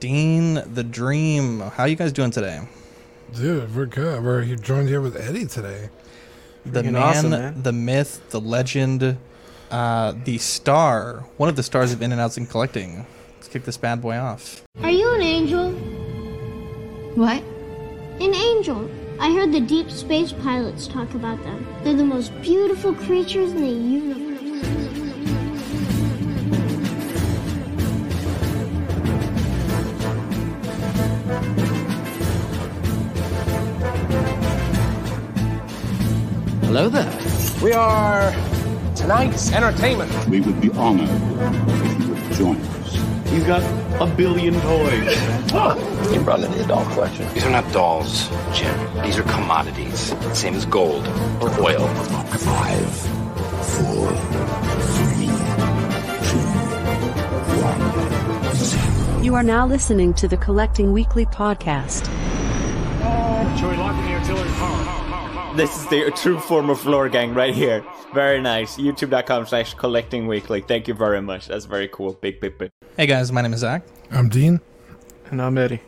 Dean the Dream. How you guys doing today? Dude, we're good. We're here joined here with Eddie today. The man, awesome, man. the myth, the legend, uh, the star, one of the stars of In and Outs and Collecting. Let's kick this bad boy off. Are you an angel? What? An angel. I heard the deep space pilots talk about them. They're the most beautiful creatures in the universe. Hello there. We are tonight's entertainment. We would be honored if you would join us. He's got a billion toys. Oh, you brought in the doll collection. These are not dolls, Jim. These are commodities. Same as gold or oil. Five, four, three, two, one, zero. You are now listening to the Collecting Weekly podcast. Shall we lock in the artillery power? This is the true form of floor gang right here. Very nice. YouTube.com slash collecting weekly. Thank you very much. That's very cool. Big, big, big. Hey guys, my name is Zach. I'm Dean. And I'm Eddie.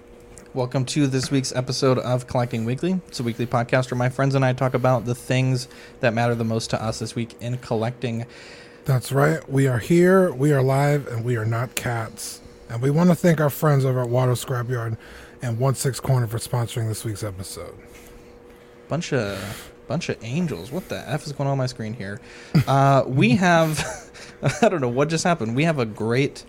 Welcome to this week's episode of Collecting Weekly. It's a weekly podcast where my friends and I talk about the things that matter the most to us this week in collecting. That's right. We are here, we are live, and we are not cats. And we want to thank our friends over at Water Scrapyard and One Six Corner for sponsoring this week's episode. Bunch of bunch of angels. What the f is going on, on my screen here? Uh, we have I don't know what just happened. We have a great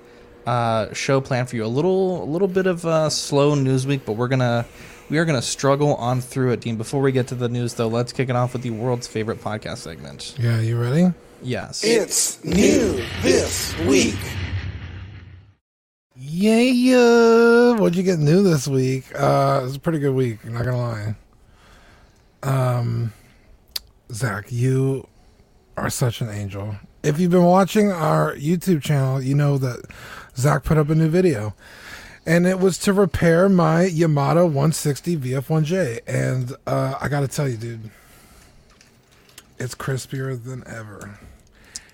uh, show planned for you. A little a little bit of a slow news week, but we're gonna we are gonna struggle on through it, Dean. Before we get to the news, though, let's kick it off with the world's favorite podcast segment. Yeah, you ready? Yes. It's new this week. Yeah, yeah. What'd you get new this week? Uh, it's a pretty good week. Not gonna lie. Um, Zach, you are such an angel. If you've been watching our YouTube channel, you know that Zach put up a new video, and it was to repair my Yamato 160 VF1J. And uh, I got to tell you, dude, it's crispier than ever.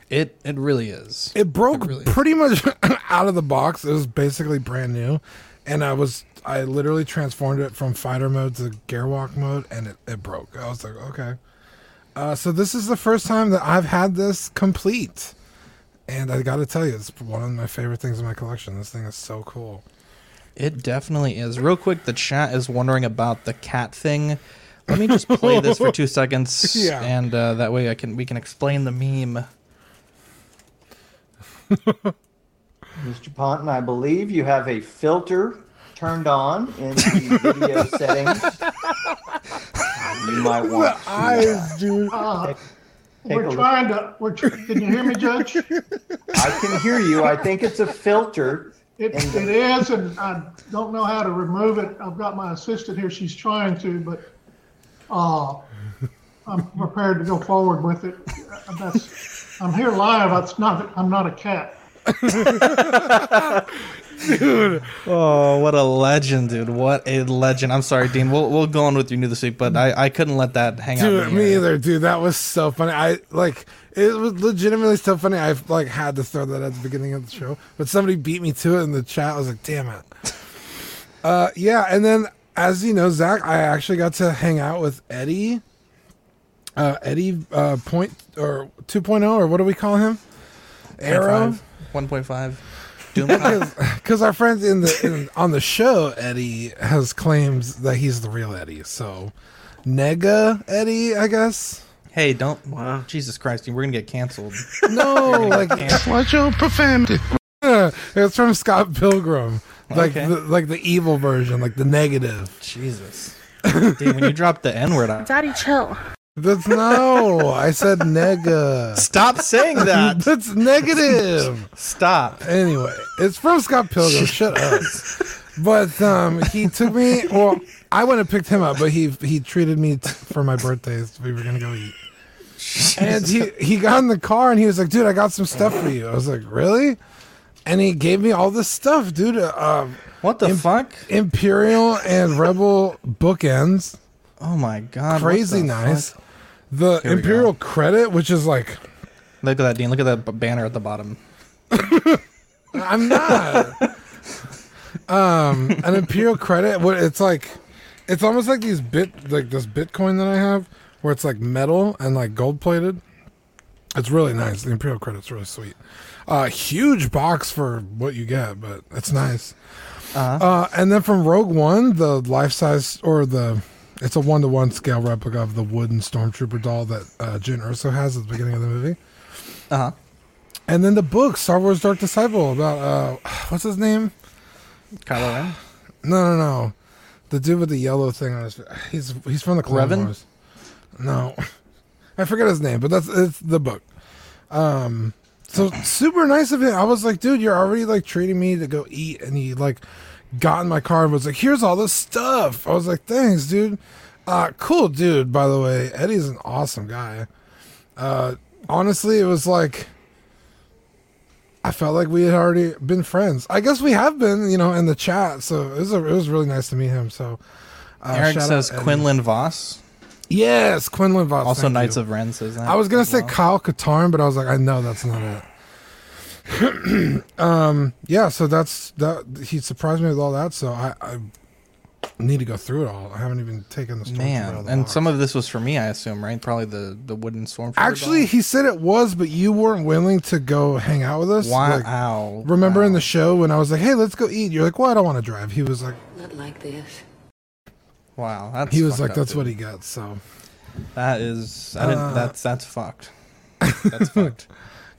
It it really is. It broke really is. pretty much out of the box. It was basically brand new, and I was I literally transformed it from fighter mode to GERWALK mode, and it, it broke. I was like, okay. Uh, so this is the first time that I've had this complete, and I got to tell you, it's one of my favorite things in my collection. This thing is so cool. It definitely is. Real quick, the chat is wondering about the cat thing. Let me just play this for two seconds, Yeah. and uh, that way I can we can explain the meme. Mr. Ponton, I believe you have a filter turned on in the video settings. You might want to Eyes, dude. take, take We're look. trying to, we're, tr- can you hear me, Judge? I can hear you. I think it's a filter. It, And- it is, and I don't know how to remove it. I've got my assistant here, she's trying to, but, uh, I'm prepared to go forward with it. That's, I'm here live, it's not, I'm not a cat. Oh, what a legend, dude! What a legend. I'm sorry, Dean. We'll we'll go on with your new this week, but I, I couldn't let that hang out. in Dude, me either, dude. That was so funny. I like it was legitimately so funny. I like had to throw that at the beginning of the show, but somebody beat me to it in the chat. I was like, damn it. Uh, yeah, and then as you know, Zach, I actually got to hang out with Eddie. Uh, Eddie uh, point or 2.0 or what do we call him? Arrow. 1.5. Doom. Because our friends in the in, on the show, Eddie has claims that he's the real Eddie. So, Nega Eddie, I guess. hey, don't. Wow. Jesus Christ, we're gonna get canceled. No, like Watch your profanity. it's from Scott Pilgrim, like Okay. the, like the evil version, like the negative. Jesus, Dean, when you drop the N word, I- Daddy, chill. That's no, I said nega. stop saying that. That's negative. stop. Anyway, it's from Scott Pilgrim. Shut up. But um, he took me. Well, I went and picked him up, but he he treated me t- for my birthday. So we were gonna go eat. And he he got in the car and he was like, "Dude, I got some stuff for you." I was like, "Really?" And he gave me all this stuff, dude. Uh, Um, What the Im- fuck? Imperial and Rebel bookends, Oh my god. crazy nice. fuck? The Here Imperial credit, which is like, Look at that, Dean. Look at that b- banner at the bottom. I'm not. Um, an Imperial credit. What it's like, it's almost like these bit like this Bitcoin that I have, where it's like metal and like gold plated. It's really nice. The Imperial credit's really sweet. Uh, huge box for what you get, but it's nice. Uh-huh. Uh, and then from Rogue One, the life size or the it's a one to one scale replica of the wooden stormtrooper doll that uh, Jyn Erso has at the beginning of the movie. Uh huh. And then the book Star Wars Dark Disciple about uh, what's his name? Kylo Ren. No, no, no. The dude with the yellow thing on his he's he's from the Clone Revan? Wars. No, I forget his name, but that's it's the book. Um, so super nice of him. I was like, dude, you're already like treating me to go eat, and he like got in my car and was like, here's all this stuff. I was like, thanks, dude. Uh, cool dude. By the way, Eddie's an awesome guy. Uh, honestly, it was like. I felt like we had already been friends. I guess we have been, you know, in the chat. So it was a, it was really nice to meet him. So uh, Eric says. Quinlan Vos. Yes, Quinlan Vos. Also, Knights you. of Ren says that. I was gonna say well. Kyle Katarn, but I was like, I know that's not it. um, yeah. So that's that. He surprised me with all that. So I, I need to go through it all. I haven't even taken the stormtrooper out Man, of the and box. some of this was for me, I assume, right? Probably the the wooden stormtrooper. Actually, doll? he said it was, but you weren't willing to go hang out with us. Wow. Like, remember in the show when I was like, "Hey, let's go eat"? You're like, "Well, I don't want to drive." He was like, Not like this. wow, that's he was like, up, "That's dude. what he got." So That is, I didn't, Uh, that's that's fucked. That's fucked.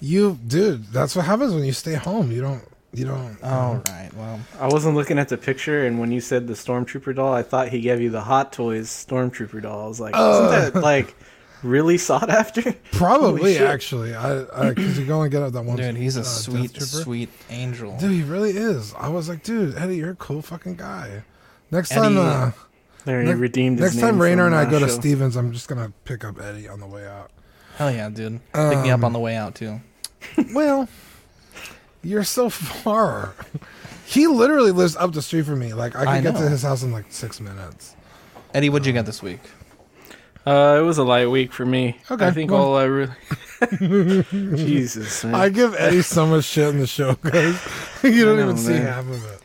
You, dude, that's what happens when you stay home. You don't, you don't. All right, well, I wasn't looking at the picture, and when you said the Stormtrooper doll, I thought he gave you the Hot Toys Stormtrooper doll. I was like, Oh. isn't that like really sought after? Probably actually, I because you can only get out that one. dude, he's a uh, sweet, sweet angel. Dude, he really is. I was like, dude, Eddie, you're a cool fucking guy. Next Eddie- time, uh, There, he ne- redeemed his Next time name Rainer and I uh, go to. Stevens, I'm just gonna pick up Eddie on the way out. Hell yeah, dude. Pick me up Um, on the way out too. well, you're so far. He literally lives up the street from me. Like I can I get to his house in like six minutes. Eddie, what'd you get this week? Uh, it was a light week for me. Okay, I think well. all I really. Jesus, man. I give Eddie so much shit in the show, guys. you don't know, even see half of it.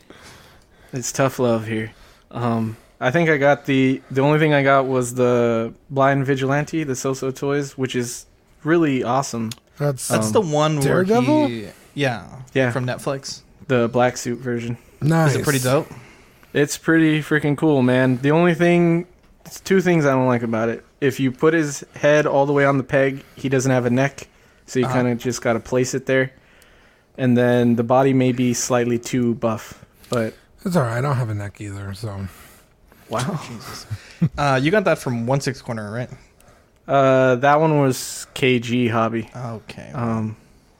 It's tough love here. Um, I think I got the the only thing I got was the Blind Vigilante, the SooSoo Toys, which is really awesome. That's That's Um, the one where Daredevil? he, yeah, Yeah. from Netflix. the black suit version. Nice. Is it pretty dope? It's pretty freaking cool, man. The only thing, it's two things I don't like about it. If you put his head all the way on the peg, he doesn't have a neck, so you Uh-huh. kind of just got to place it there. And then the body may be slightly too buff, but It's all right. I don't have a neck either, so wow. Jesus. Uh, you got that from One Six Corner, right? Uh, that one was KG hobby. Okay. Um,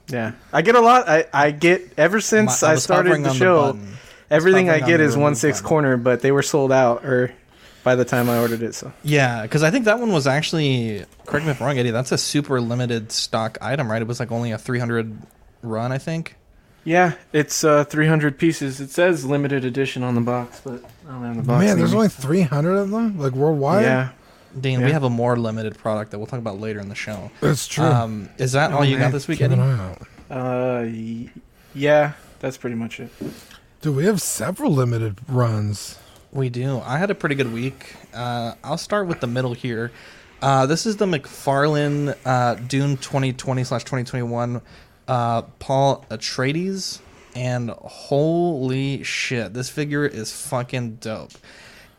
yeah, I get a lot. I, I get ever since I I, started the on the show. everything I hovering get the is remove one six button. corner, but they were sold out or by the time I ordered it. So Yeah, because I think that one was actually correct me if I'm wrong, Eddie. That's a super limited stock item, right? It was like only a 300 run, I think. Yeah, it's uh, 300 pieces. It says limited edition on the box, but I don't have the box. man, there's near only 300 of them, like worldwide. yeah. Dean, Yeah. we have a more limited product that we'll talk about later in the show. That's true. Um, is that all you got this week, Eddie? an eye out. Uh, y- yeah, that's pretty much it. Dude, we have several limited runs. We do. I had a pretty good week. Uh, I'll start with the middle here. Uh, this is the McFarlane uh, Dune 2020 slash 2021 uh, Paul Atreides, and holy shit, this figure is fucking dope.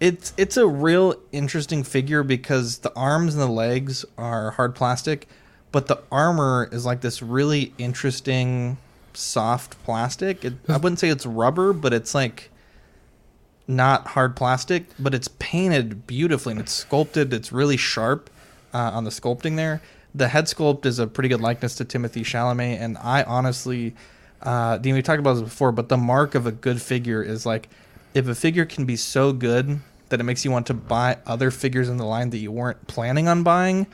It's it's a real interesting figure because the arms and the legs are hard plastic, but the armor is like this really interesting soft plastic. It, I wouldn't say it's rubber, but it's like not hard plastic, but it's painted beautifully and it's sculpted. It's really sharp uh, on the sculpting there. The head sculpt is a pretty good likeness to Timothée Chalamet, and I honestly, uh, Dean, we talked about this before, but the mark of a good figure is like if a figure can be so good that it makes you want to buy other figures in the line that you weren't planning on buying.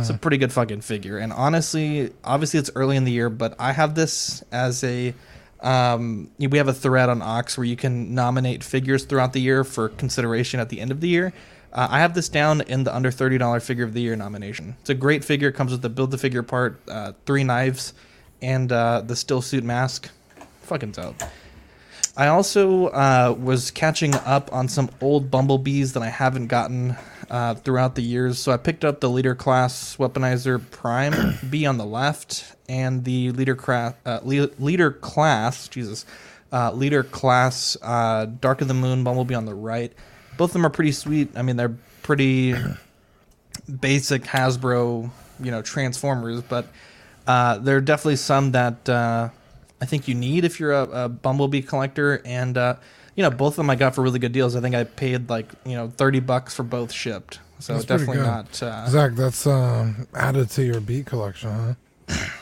It's a pretty good fucking figure. And honestly, obviously it's early in the year, but I have this as a um, we have a thread on Ox where you can nominate figures throughout the year for consideration at the end of the year. Uh, I have this down in the under thirty dollar figure of the year nomination. It's a great figure. Comes with the build the figure part, uh, three knives, and uh, the still suit mask. Fucking dope. I also uh, was catching up on some old bumblebees that I haven't gotten uh, throughout the years. So I picked up the leader class weaponizer prime B on the left and the leader cra- uh, le- leader class Jesus leader class Dark of the Moon bumblebee on the right. Both of them are pretty sweet. I mean, they're pretty basic Hasbro, you know, Transformers, but uh, there are definitely some that uh, I think you need if you're a, a Bumblebee collector. And uh, you know, both of them I got for really good deals. I think I paid like you know thirty bucks for both shipped. So That's definitely not. Uh, Zach, that's um, added to your beat collection, huh?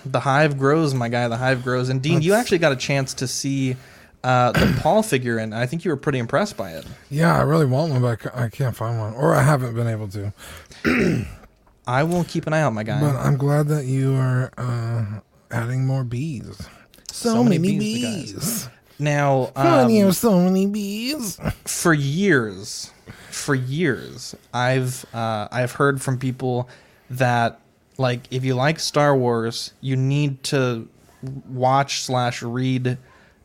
the hive grows, my guy. The hive grows. And Dean, you actually got a chance to see uh, the Paul figure, and I think you were pretty impressed by it. Yeah, I really want one, but I can't find one, or I haven't been able to. I will keep an eye out, my guy. But I'm glad that you are uh, adding more bees. So, So many many, bees, bees. Now, um, have so many bees. for years, for years, I've uh, I've heard from people that like if you like Star Wars, you need to watch slash read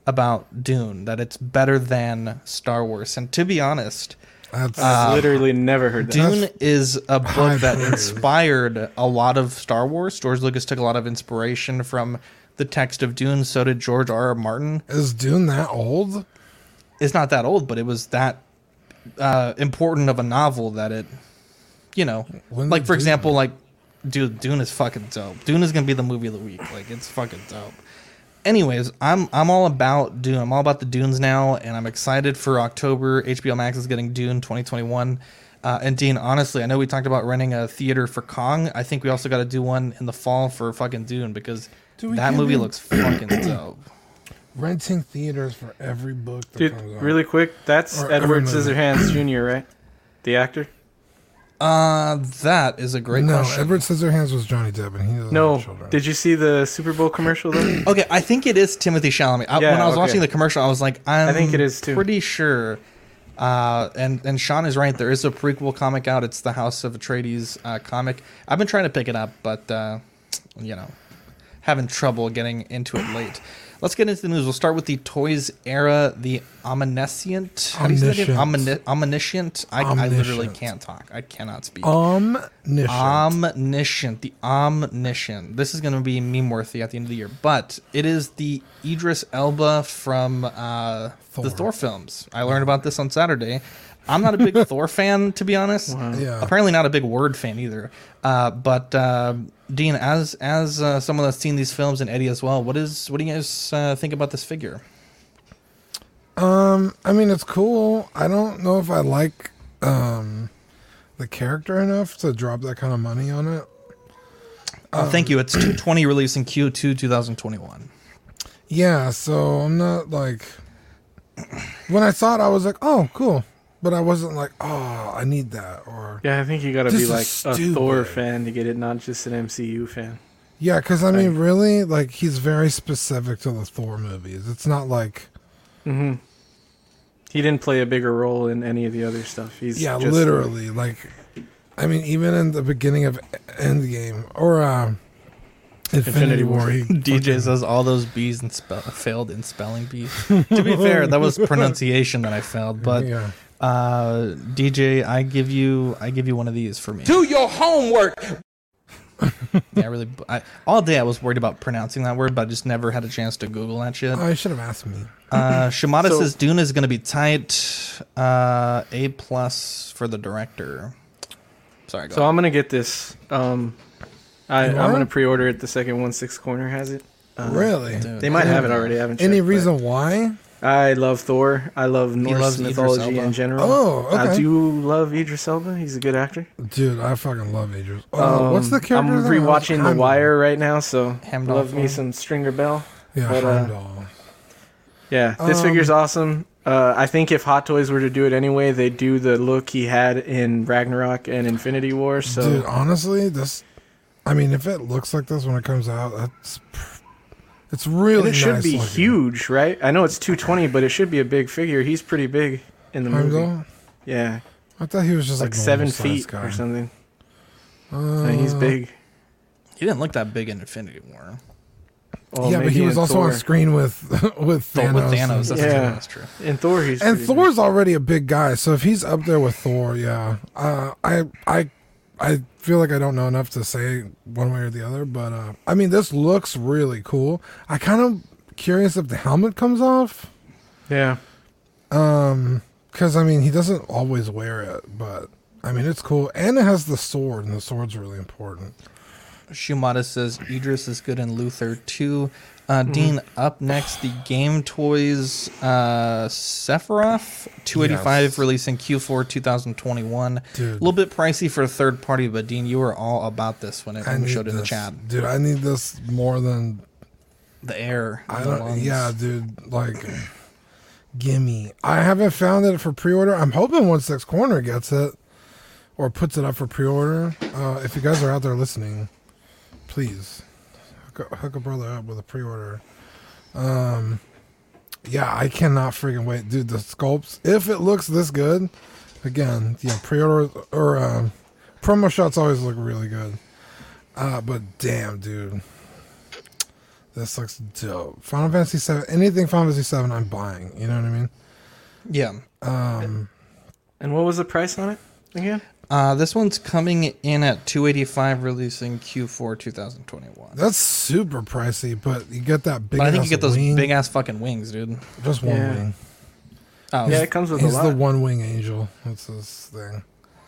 about Dune. That it's better than Star Wars. And to be honest, I've literally never heard that. Dune is a book that praise. inspired a lot of Star Wars. George Lucas took a lot of inspiration from the text of Dune. So did George R. R. Martin. Is Dune that old? It's not that old, but it was that uh, important of a novel that it, you know, When like for Dune- example, like, dude, Dune is fucking dope. Dune is gonna be the movie of the week. Like, it's fucking dope. Anyways, I'm I'm all about Dune. I'm all about the Dunes now, and I'm excited for October. HBO Max is getting Dune 2021. Uh, and Dean, honestly, I know we talked about renting a theater for Kong. I think we also got to do one in the fall for fucking Dune because Dude, that movie be- looks fucking dope. Renting theaters for every book that Dude, comes out. really quick, that's Or Edward movie. Scissorhands Jr., right? The actor? Uh, that is a great no, question. Edward Scissorhands was Johnny Depp, and he doesn't No. have children. Did you see the Super Bowl commercial though? Okay, I think it is Timothée Chalamet. I, Yeah, when I was okay. watching the commercial, I was like, I'm think it is, too. Pretty sure. Uh, and and Sean is right. There is a prequel comic out. It's the House of Atreides uh, comic. I've been trying to pick it up, but uh, you know, having trouble getting into it late. Let's get into the news. We'll start with the toys era, the omniscient. How do you say that again? Omniscient. Omni- omniscient. I, I literally can't talk. I cannot speak. Omniscient. Omniscient, the omniscient. This is going to be meme worthy at the end of the year, but it is the Idris Elba from uh, Thor. the Thor films. I learned about this on Saturday. I'm not a big Thor fan, to be honest. Yeah. Apparently, not a big word fan either. Uh, but uh, Dean, as as uh, someone that's seen these films and Eddie as well, what is what do you guys uh, think about this figure? Um, I mean, it's cool. I don't know if I like um the character enough to drop that kind of money on it. Uh, thank you. It's 220 release in Q2 2021. Yeah, so I'm not like when I saw it, I was like, oh, cool, but I wasn't like, oh, I need that or Yeah, I think you gotta be is like a Thor fan to get it, not just an MCU fan. yeah, because I mean, really, like he's very specific to the Thor movies. It's not like hmm He didn't play a bigger role in any of the other stuff. He's yeah, just literally, like I mean, even in the beginning of Endgame or uh, Infinity, Infinity War, War. he DJ fucking- says all those B's and spell, failed in spelling bee. to be fair, that was pronunciation that I failed. But Yeah. Uh, DJ, I give you, I give you one of these for me. Do your homework. Yeah, I really. I, all day I was worried about pronouncing that word, but I just never had a chance to Google that shit. Oh, you should have asked me. Uh, Shimada So- says Dune is going to be tight. Uh, a plus for the director. Sorry, go So ahead. I'm gonna get this. Um, I, I'm gonna pre-order it. The second one six corner has it. Uh, really? Dude, They might have it already. I haven't. Any checked, but reason why? I love Thor. I love Norse mythology in general. Oh, I okay. do you love Idris Elba. He's a good actor. Dude, I fucking love Idris. Oh, what's the Um, character? I'm rewatching The Wire right now, so Heimdall. love me some Stringer Bell. Yeah, But, uh, Yeah, this Um, figure's awesome. Uh, I think if Hot Toys were to do it anyway, they'd do the look he had in Ragnarok and Infinity War. So Dude, honestly, this. I mean, if it looks like this when it comes out, that's. It's really. And it should nice be looking. huge, right? I know it's 220, but it should be a big figure. He's pretty big in the movie. Heimdall? Yeah, I thought he was just like like, seven feet guy. or something. Uh, I he's big. he didn't look that big in Infinity War. Oh, yeah, but he was also Thor. on screen with with Thor- Thanos. with Thanos, that's yeah, true, that's true. In Thor, he's and pretty Thor's already a big guy, so if he's up there with Thor, yeah, uh, I I I feel like I don't know enough to say one way or the other, but uh, I mean this looks really cool. I kind of curious if the helmet comes off. Yeah. Um, because I mean he doesn't always wear it, but I mean it's cool, and it has the sword, and the sword's really important. Shumata says Idris is good in Luther too. Uh, Mm-hmm. Dean, up next, the Game Toys uh, Sephiroth 285 Yes. in Q4 2021. Dude. A little bit pricey for a third party, but Dean, you were all about this when, it, when we showed it in the chat. dude. I need this more than The air. I don't. lungs. Yeah, dude. Like, gimme. I haven't found it for pre-order. I'm hoping One Six Corner gets it or puts it up for pre-order. Uh, if you guys are out there listening, please hook a, hook a brother up with a pre-order. Um, yeah, I cannot freaking wait, dude. The sculpts. If it looks this good, again, yeah, pre-order or um, promo shots always look really good. Uh, but damn, dude. This looks dope. Final Fantasy Seven. Anything Final Fantasy Seven, I'm buying. You know what I mean? Yeah. Um, And what was the price on it again? Uh, this one's coming in at 285 releasing Q4 2021. that's super pricey, but you get that big. But I think ass you get those wing. big ass fucking wings, dude. Just one Yeah. wing. Oh, Yeah, it comes with a He's the one wing angel. That's his thing.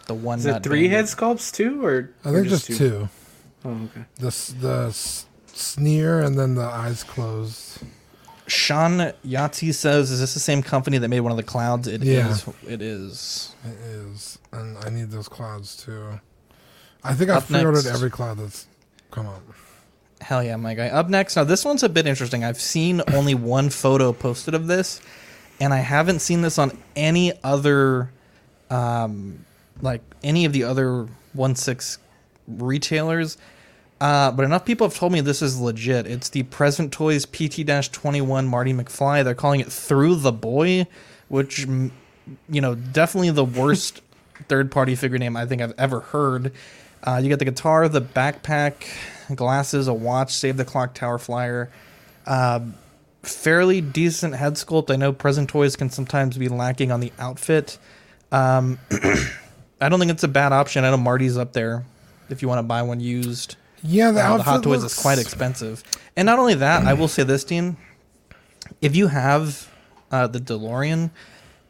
the one Is it three bandit. head sculpts too, or I or think just two. Oh, okay. The the sneer and then the eyes closed. Sean Yahtzee says, "Is this the same company that made one of the clouds?" It is. Yeah. It is. It is, and I need those clouds too. I think I've pre-ordered every cloud that's come up. Hell yeah, my guy. Up next, now this one's a bit interesting. I've seen only one photo posted of this, and I haven't seen this on any other, um, like any of the other one six retailers. Uh, but enough people have told me this is legit. It's the Present Toys PT-21 Marty McFly. They're calling it Through the Boy, which you know definitely the worst third-party figure name I think I've ever heard. Uh, you get the guitar, the backpack, glasses, a watch, Save the Clock Tower Flyer. Um, fairly decent head sculpt. I know present toys can sometimes be lacking on the outfit. Um, I don't think it's a bad option. I know Marty's up there if you want to buy one used. Yeah, the Uh, outfit Hot Toys looks- is quite expensive. And not only that, I will say this, Dean. If you have uh, the DeLorean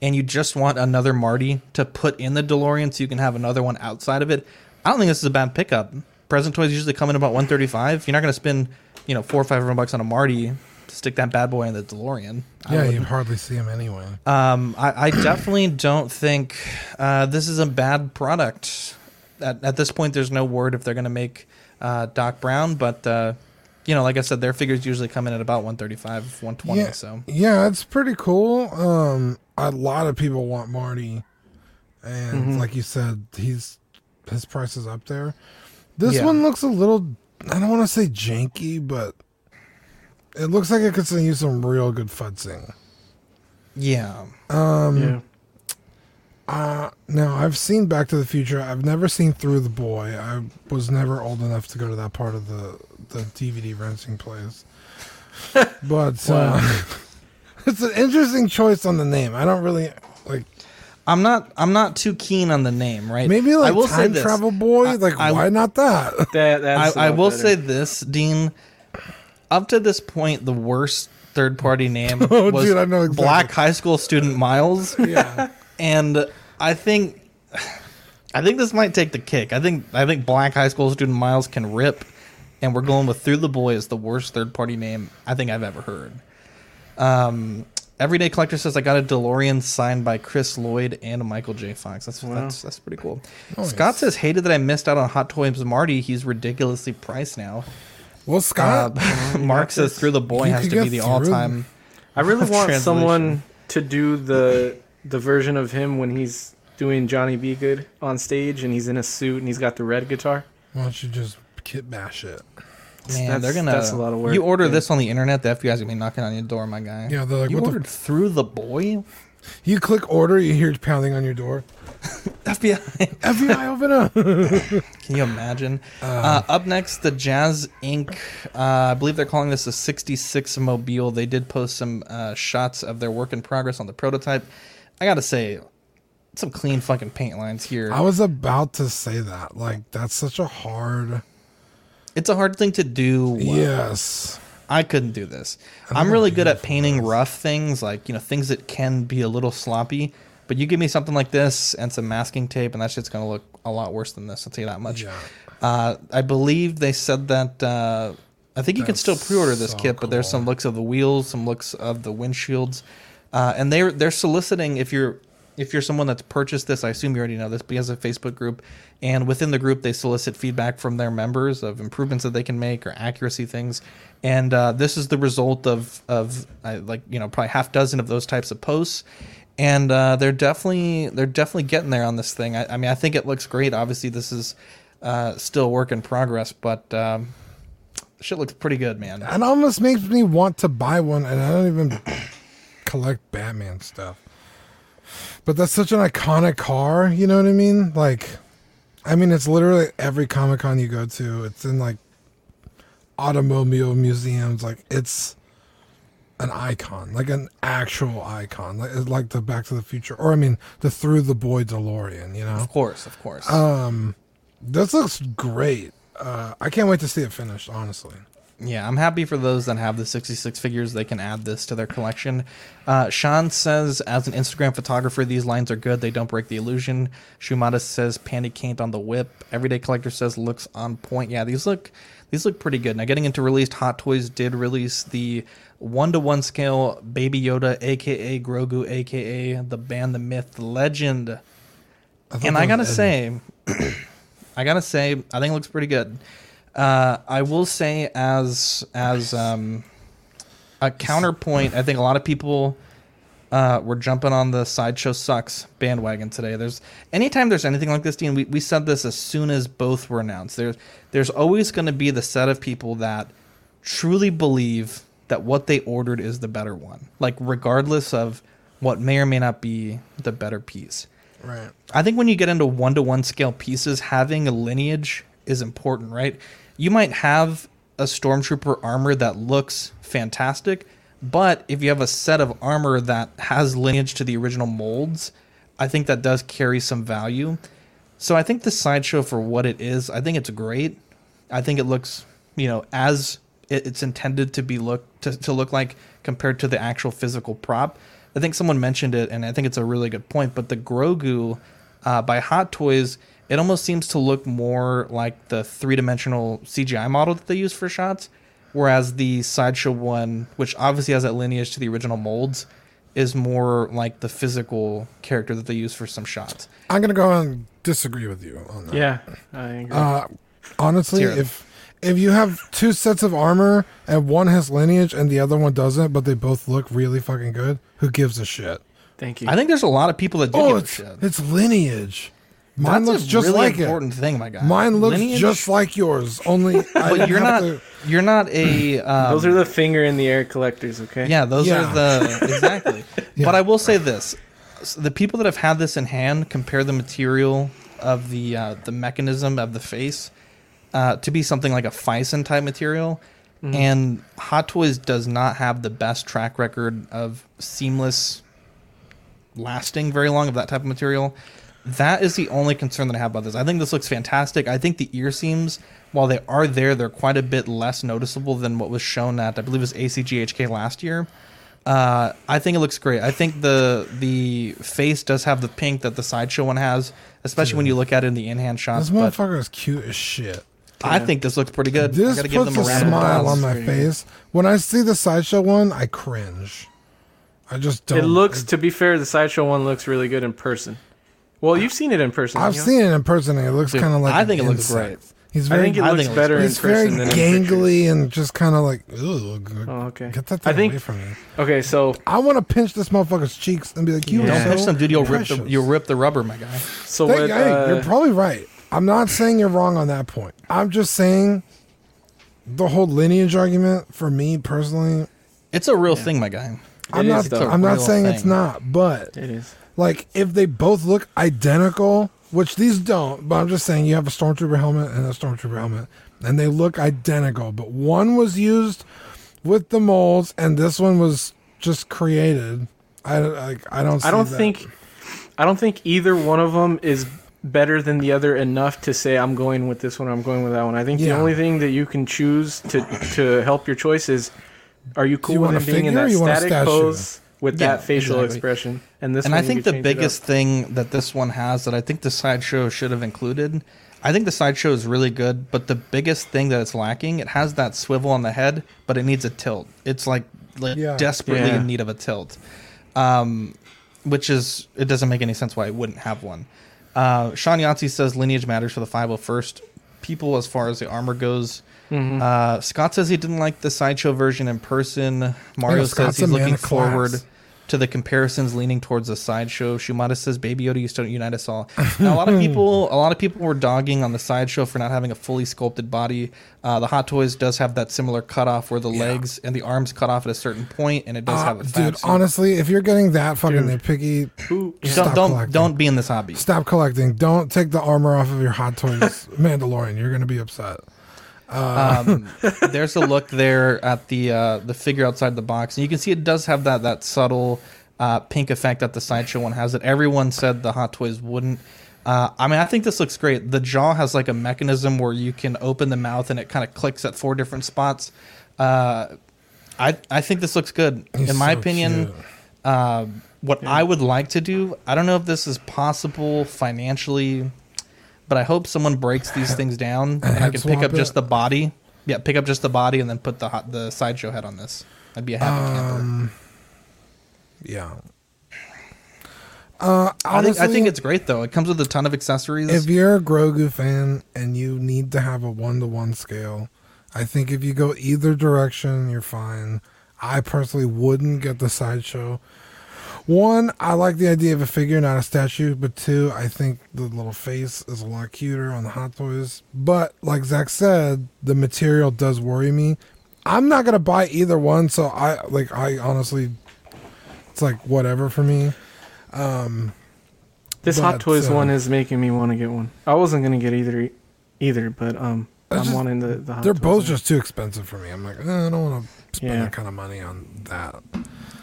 and you just want another Marty to put in the DeLorean so you can have another one outside of it, I don't think this is a bad pickup. Present toys usually come in about 135. You're not going to spend, you know, four or five hundred bucks on a Marty to stick that bad boy in the DeLorean. Yeah, you hardly see him anyway. Um, I, I definitely don't think uh, this is a bad product. At, at this point, there's no word if they're going to make uh, Doc Brown, but uh, you know, like I said, their figures usually come in at about 135, 120. yeah, So yeah, it's pretty cool. Um, a lot of people want Marty, and Mhm. like you said, he's his price is up there. This Yeah. one looks a little. I don't want to say janky, but it looks like it could use some real good futzing. yeah, Um, Yeah. Uh, now I've seen Back to the Future. I've never seen Through the Boy. I was never old enough to go to that part of the the DVD renting place. But uh, it's an interesting choice on the name. I don't really like. I'm not. I'm not too keen on the name. Right? Maybe I like will say Time this. Travel Boy. I- like I- why not that? That that's. I, I a lot will better. say this, Dean. Up to this point, the worst third party name Oh, was dude, I know exactly. Black High School Student Miles. yeah. And I think I think this might take the kick. I think I think Black High School Student Miles can rip, and we're going with Through the Boy as the worst third party name I think I've ever heard. Um, Everyday Collector says I got a DeLorean signed by Chris Lloyd and Michael J. Fox. That's that's that's pretty cool. Nice. Scott says hated that I missed out on Hot Toys Marty. He's ridiculously priced now. Well, Scott, Uh, Mark says Through the Boy You has to be the all time. I really want someone to do the the version of him when he's doing Johnny B. Goode on stage and he's in a suit and he's got the red guitar. why don't you just kit bash it? Man, That's- they're gonna. that's a lot of work, You order yeah. this on the internet, the FBI's gonna be knocking on your door, my guy. Yeah, they're like, you what the ordered through the boy. You click order, you hear it pounding on your door. FBI, FBI. FBI, open up. Can you imagine? Uh, up next, the Jazz Inc. Uh, I believe they're calling this a 66 Mobile. They did post some uh, shots of their work in progress on the prototype. I gotta say, some clean fucking paint lines here. I was about to say that. Like, that's such a hard. It's a hard thing to do. Well. Yes. I couldn't do this. I'm really good at painting rough things, like you know things that can be a little sloppy. But you give me something like this and some masking tape, and that shit's gonna look a lot worse than this. I'll tell you that much. Yeah. Uh, I believe they said that. Uh, I think you can still pre-order this so kit, but there's some looks of the wheels, some looks of the windshields, uh, and they're they're soliciting if you're if you're someone that's purchased this. I assume you already know this, has a Facebook group, and within the group they solicit feedback from their members of improvements that they can make or accuracy things, and uh, this is the result of of uh, like you know probably half dozen of those types of posts. And uh, they're definitely they're definitely getting there on this thing. I, I mean, I think it looks great. Obviously, this is uh, still work in progress, but um, shit looks pretty good, man. It almost makes me want to buy one, and I don't even collect Batman stuff. But that's such an iconic car, you know what I mean? Like, I mean, it's literally every Comic Con you go to. It's in like automobile museums. Like, it's an icon, like an actual icon, like like the Back to the Future, or I mean, the Through the Boy DeLorean. You know? Of course, of course. Um, this looks great. Uh, I can't wait to see it finished. Honestly. Yeah, I'm happy for those that have the 66 figures. They can add this to their collection. Uh, Sean says, as an Instagram photographer, these lines are good. They don't break the illusion. Shumata says, panty can't on the whip. Everyday Collector says, looks on point. Yeah, these look these look pretty good. Now, getting into released, Hot Toys did release the one to one scale Baby Yoda, aka Grogu, aka the band, the myth, the legend. thought and I gotta say, I gotta say, I think it looks pretty good. Uh, I will say, as as um, a counterpoint, I think a lot of people uh, were jumping on the sideshow sucks bandwagon today. There's anytime there's anything like this, Dean. We, we said this as soon as both were announced. There's there's always going to be the set of people that truly believe that what they ordered is the better one, like regardless of what may or may not be the better piece. Right. I think when you get into one to one scale pieces, having a lineage is important, right? You might have a stormtrooper armor that looks fantastic, but if you have a set of armor that has lineage to the original molds, I think that does carry some value. So I think the sideshow for what it is, I think it's great. I think it looks, you know, as it's intended to be look to, to look like compared to the actual physical prop. I think someone mentioned it, and I think it's a really good point. But the Grogu uh, by Hot Toys, it almost seems to look more like the three dimensional CGI model that they use for shots, whereas the sideshow one, which obviously has that lineage to the original molds, is more like the physical character that they use for some shots. I'm gonna go and disagree with you on that. Yeah, I agree. Uh, honestly, Let's hear if if you have two sets of armor and one has lineage and the other one doesn't, but they both look really fucking good, who gives a shit? Thank you. I think there's a lot of people that do Oh, give a shit. it's lineage. Mine That's looks a just really like important it. thing, my guy. Mine looks Lineage- just like yours. Only, but didn't you're not to- you're not a um, Those are the finger in the air collectors, okay? Yeah, those Yeah. are the exactly. But I will say this: S- the people that have had this in hand compare the material of the uh, the mechanism of the face uh, to be something like a Phicen type material, Mhm. and Hot Toys does not have the best track record of seamless lasting very long of that type of material. That is the only concern that I have about this. I think this looks fantastic. I think the ear seams, while they are there, they're quite a bit less noticeable than what was shown at I believe it was ACGHK last year. Uh, I think it looks great. I think the the face does have the pink that the sideshow one has, especially when you look at it in the in-hand shots. This But motherfucker is cute as shit. I think this looks pretty good. I This gotta give puts them a a smile on my face. When I see the sideshow one, I cringe. I just don't. It looks, to be fair, the sideshow one looks really good in person. Well, you've seen it in person. I've haven't you? seen it in person. and It looks kind of like. I an think it looks insect. great. He's I very. think it I looks think it looks better in he's very person than gangly and just kind of like, ugh. Oh, okay. Get that I think- away from me. Okay, so I want to pinch this motherfucker's cheeks and be like, "You Yeah. are Don't so pinch them, dude. You'll rip the you'll rip the rubber, my guy. so Thank- what? uh, you're probably right. I'm not saying you're wrong on that point. I'm just saying the whole lineage argument for me personally. It's a real thing, my guy. I'm It not. I'm not Real saying it's not, but it is. Like if they both look identical, which these don't. But I'm just saying, you have a stormtrooper helmet and a stormtrooper helmet, and they look identical. But one was used with the molds, and this one was just created. I like. I don't. See I don't that. think I don't think either one of them is better than the other enough to say I'm going with this one or I'm going with that one. I think the only thing that you can choose to to help your choice is are you cool you with him being in that static pose with Yeah, that facial exactly. expression? And this and one I think the change it up. biggest thing that this one has that I think the sideshow should have included. I think the sideshow is really good, but the biggest thing that it's lacking, it has that swivel on the head, but it needs a tilt. It's like, like Yeah. desperately Yeah. in need of a tilt, um, which is it doesn't make any sense why it wouldn't have one. Uh, Sean Yahtzee says lineage matters for the 501st people as far as the armor goes. Mm-hmm. Uh, Scott says he didn't like the sideshow version in person. Mario says he's looking forward. class. To the comparisons leaning towards the sideshow. Shumata says Baby Yoda used to unite us all. Now, a lot of people, a lot of people were dogging on the sideshow for not having a fully sculpted body. Uh, the Hot Toys does have that similar cutoff where the legs and the arms cut off at a certain point, and it does Uh, have a fat dude, suit. honestly, if you're getting that fucking nitpicky, don't don't, collecting. don't be in this hobby. stop collecting. Don't take the armor off of your Hot Toys Mandalorian. You're gonna be upset. Um, there's a look there at the uh, the figure outside the box, and you can see it does have that that subtle uh, pink effect that the sideshow one has. That everyone said the Hot Toys wouldn't. Uh, I mean, I think this looks great. The jaw has like a mechanism where you can open the mouth and it kind of clicks at four different spots. Uh, I I think this looks good. He's In my so opinion, uh, what I would like to do, I don't know if this is possible financially, but I hope someone breaks these things down and I can pick up just the body. Yeah, pick up just the body and then put the hot, the sideshow head on this. I'd be a happy camper. Um, yeah. Uh, I think I think it's great though. It comes with a ton of accessories. if you're a Grogu fan and you need to have a one to one scale, I think if you go either direction, you're fine. I personally wouldn't get the sideshow. One, I like the idea of a figure, not a statue. But two, I think the little face is a lot cuter on the Hot Toys. But like Zach said, the material does worry me. I'm not gonna buy either one, so I like. I honestly, it's like whatever for me. Um, This Hot Toys uh, one is making me want to get one. I wasn't gonna get either, either, but um, I'm just- wanting the, the Hot they're Toys both one. just too expensive for me. I'm like, eh, I don't want to spend Yeah. that kind of money on that.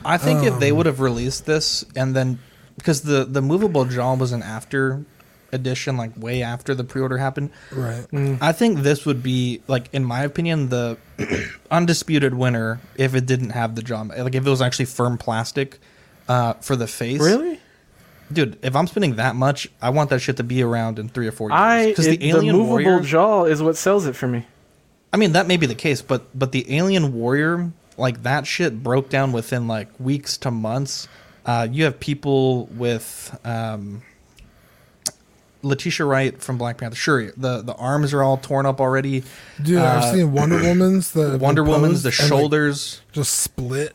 I think if they um, would have released this and then because the the movable jaw was an after edition, like way after the pre order happened. Right. I think this would be like, in my opinion, the undisputed winner if it didn't have the jaw. Like if it was actually firm plastic uh, for the face. Really? Dude, if I'm spending that much, I want that shit to be around in three or four years. I Because it- the alien movable warrior, jaw is what sells it for me. I mean, that may be the case, but but the alien warrior, like that shit broke down within like weeks to months. Uh, you have people with um, Letitia Wright from Black Panther. Sure, the the arms are all torn up already. Dude, Uh, I've seen Wonder Woman's the Wonder Woman's, the and, like, shoulders. just split.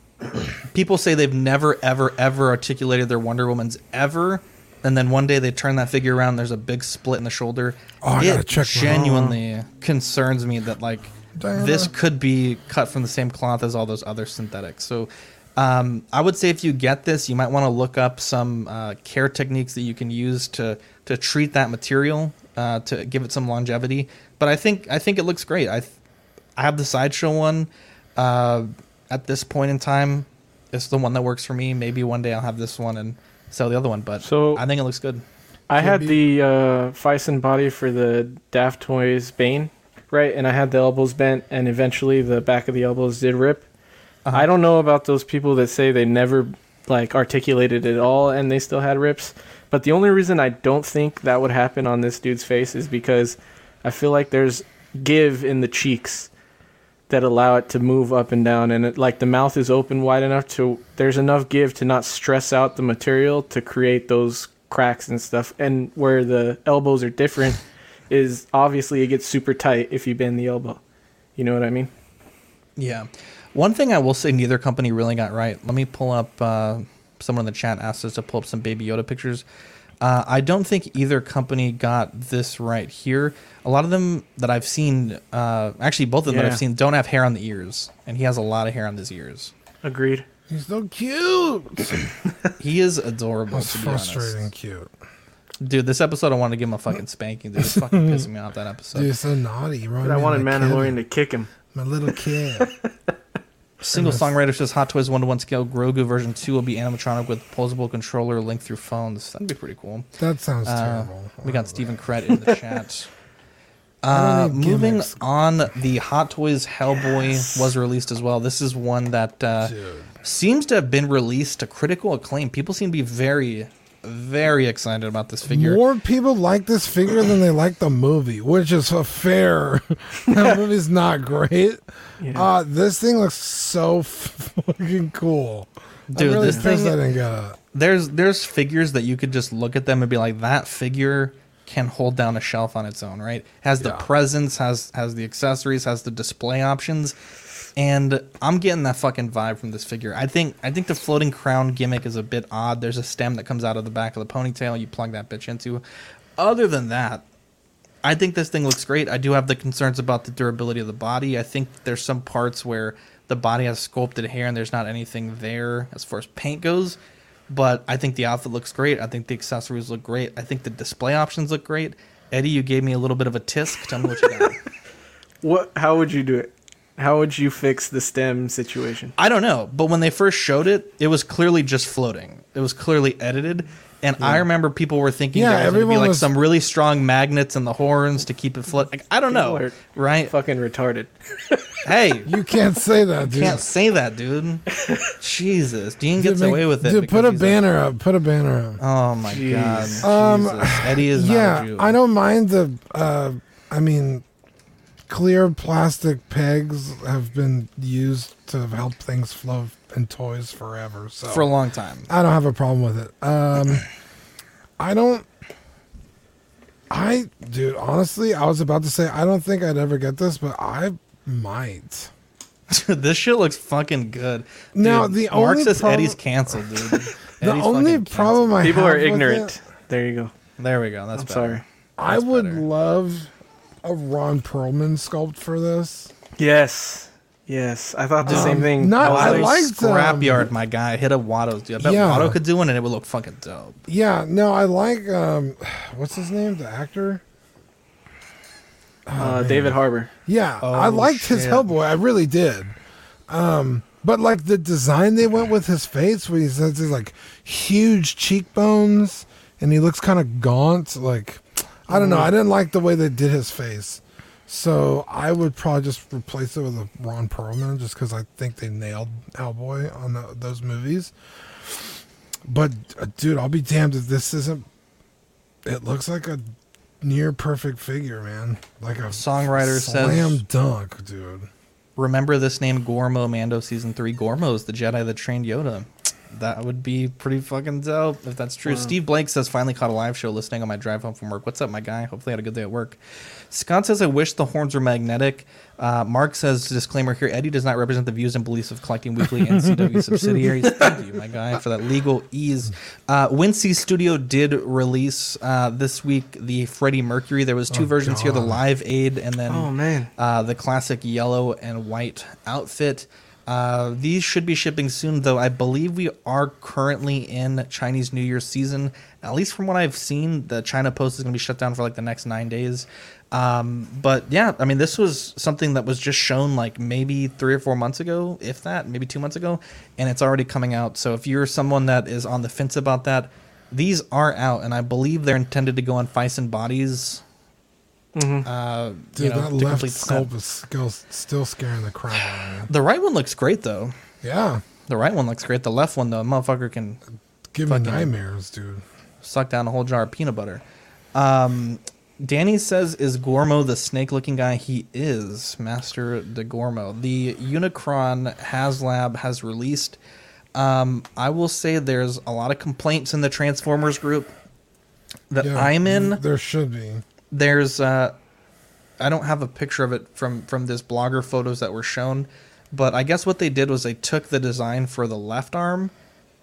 people say they've never ever ever articulated their Wonder Woman's ever, and then one day they turn that figure around. There's a big split in the shoulder. Oh, I gotta check genuinely concerns me that like Diana. this could be cut from the same cloth as all those other synthetics. So. Um, I would say if you get this, you might want to look up some uh, care techniques that you can use to to treat that material uh, to give it some longevity. But I think I think it looks great. I th- I have the sideshow one. Uh, at this point in time, it's the one that works for me. Maybe one day I'll have this one and sell the other one. But So- I think it looks good. I had the uh, Phicen body for the Daft Toys Bane, right? And I had the elbows bent, and eventually the back of the elbows did rip. Uh-huh. I don't know about those people that say they never like articulated at all and they still had rips. But the only reason I don't think that would happen on this dude's face is because I feel like there's give in the cheeks that allow it to move up and down and it, like the mouth is open wide enough to there's enough give to not stress out the material to create those cracks and stuff and where the elbows are different is obviously it gets super tight if you bend the elbow you know what i mean Yeah. One thing I will say neither company really got right. Let me pull up. Uh, someone in the chat asked us to pull up some Baby Yoda pictures. Uh, I don't think either company got this right here. A lot of them that I've seen, uh, actually both of them that I've seen, don't have hair on the ears, and he has a lot of hair on his ears. agreed He's so cute. He is adorable. That's to be frustrating honest. cute. Dude, this episode I want to give him a fucking spanking. Dude, it's fucking pissing me off that episode. Dude, so naughty. You remind But I wanted Mandalorian kid. to kick him. My little kid. Single songwriter says Hot Toys one to one scale Grogu version two will be animatronic with posable controller linked through phones. That'd be pretty cool. That sounds Uh, terrible. We got Stephen Crett in the chat. Uh, moving on, the Hot Toys Hellboy was released as well. This is one that uh, seems to have been released to critical acclaim. People seem to be very, very excited about this figure. More people like this figure than they like the movie, which is a fair. the movie's not great. Uh, this thing looks so fucking cool. Dude, really this thing- I didn't get it. There's there's figures that you could just look at them and be like, that figure can hold down a shelf on its own, right? Has the presence, has has the accessories, has the display options, and I'm getting that fucking vibe from this figure. I think I think the floating crown gimmick is a bit odd. There's a stem that comes out of the back of the ponytail. You plug that bitch into. Other than that, I think this thing looks great. I do have the concerns about the durability of the body. I think there's some parts where the body has sculpted hair and there's not anything there as far as paint goes. But I think the outfit looks great. I think the accessories look great. I think the display options look great. Eddie, you gave me a little bit of a tisk. Tell me what you got. What? How would you do it? How would you fix the stem situation? I don't know, but when they first showed it, it was clearly just floating. It was clearly edited, and I remember people were thinking Yeah, there was going to be like was- some really strong magnets in the horns to keep it float. Like, I don't know, People are right? Fucking retarded. Hey, You can't say that, dude. can't say that, dude. Jesus, Dean gets make- away with it. Dude, put a he's banner up. Put a banner up. oh my Jeez. god, Um, Jesus. Eddie is yeah, not a Jew. I don't mind the. Uh, I mean, clear plastic pegs have been used to help things flow in toys forever. So for a long time. I don't have a problem with it. Um, I don't. I, dude, honestly, I was about to say I don't think I'd ever get this, but I might. Dude, this shit looks fucking good. Now, the Mark only says problem- Eddie's canceled, dude. The Eddie's only fucking problem I People have are with ignorant. it- There you go. There we go. That's I'm better. sorry. I would better. love a Ron Perlman sculpt for this. Yes. Yes. I thought the Um, same thing. not- was I like, liked, um, Scrapyard, my guy. Hit a Watto's, dude. I bet Yeah. Watto could do one, and it would look fucking dope. Yeah, no, I like um, what's his name, the actor. uh, David Harbour. Yeah, Oh, I liked his. Hellboy. I really did. Um, but like the design they went with his face, where he says he's like huge cheekbones and he looks kind of gaunt. Like I don't know. I didn't like the way they did his face. So I would probably just replace it with a Ron Perlman, just because I think they nailed Hellboy on the, those movies. But uh, dude, I'll be damned if this isn't. It looks like a near perfect figure, man. Like a Songwriter says- slam dunk, dude. Remember this name, Gormo Mando Season 3. Gormo's the Jedi that trained Yoda. That would be pretty fucking dope if that's true. Wow. Steve Blake says, finally caught a live show listening on my drive home from work. What's up, my guy? Hopefully, had a good day at work. Scott says, I wish the horns were magnetic. Uh, Mark says, disclaimer here Eddie does not represent the views and beliefs of collecting weekly NCW subsidiaries. Thank you, my guy, for that legal ease. Uh, Wincy Studio did release uh, this week the Freddie Mercury. There was two Oh, versions here the live aid and then Oh, man. uh, the classic yellow and white outfit. Uh, these should be shipping soon, though. I believe we are currently in Chinese New Year season. At least from what I've seen, the China Post is going to be shut down for like the next nine days. Um, but yeah, I mean, this was something that was just shown like maybe three or four months ago, if that, maybe two months ago, and it's already coming out. So if you're someone that is on the fence about that, these are out, and I believe they're intended to go on Phicen Bodies. Uh, Dude, you know, that to left complete the set. sculpt is still, still scaring the crap out of me. The right one looks great though. Yeah, The right one looks great. The left one though, motherfucker can give me Fucking- nightmares, dude. suck down a whole jar of peanut butter. Um, Danny says, "Is Gormo the snake-looking guy? He is Master de Gormo. The Unicron HasLab has released. Um, I will say there's a lot of complaints in the Transformers group that Yeah, I'm in. There should be. There's uh I don't have a picture of it from from this blogger photos that were shown, but I guess what they did was they took the design for the left arm,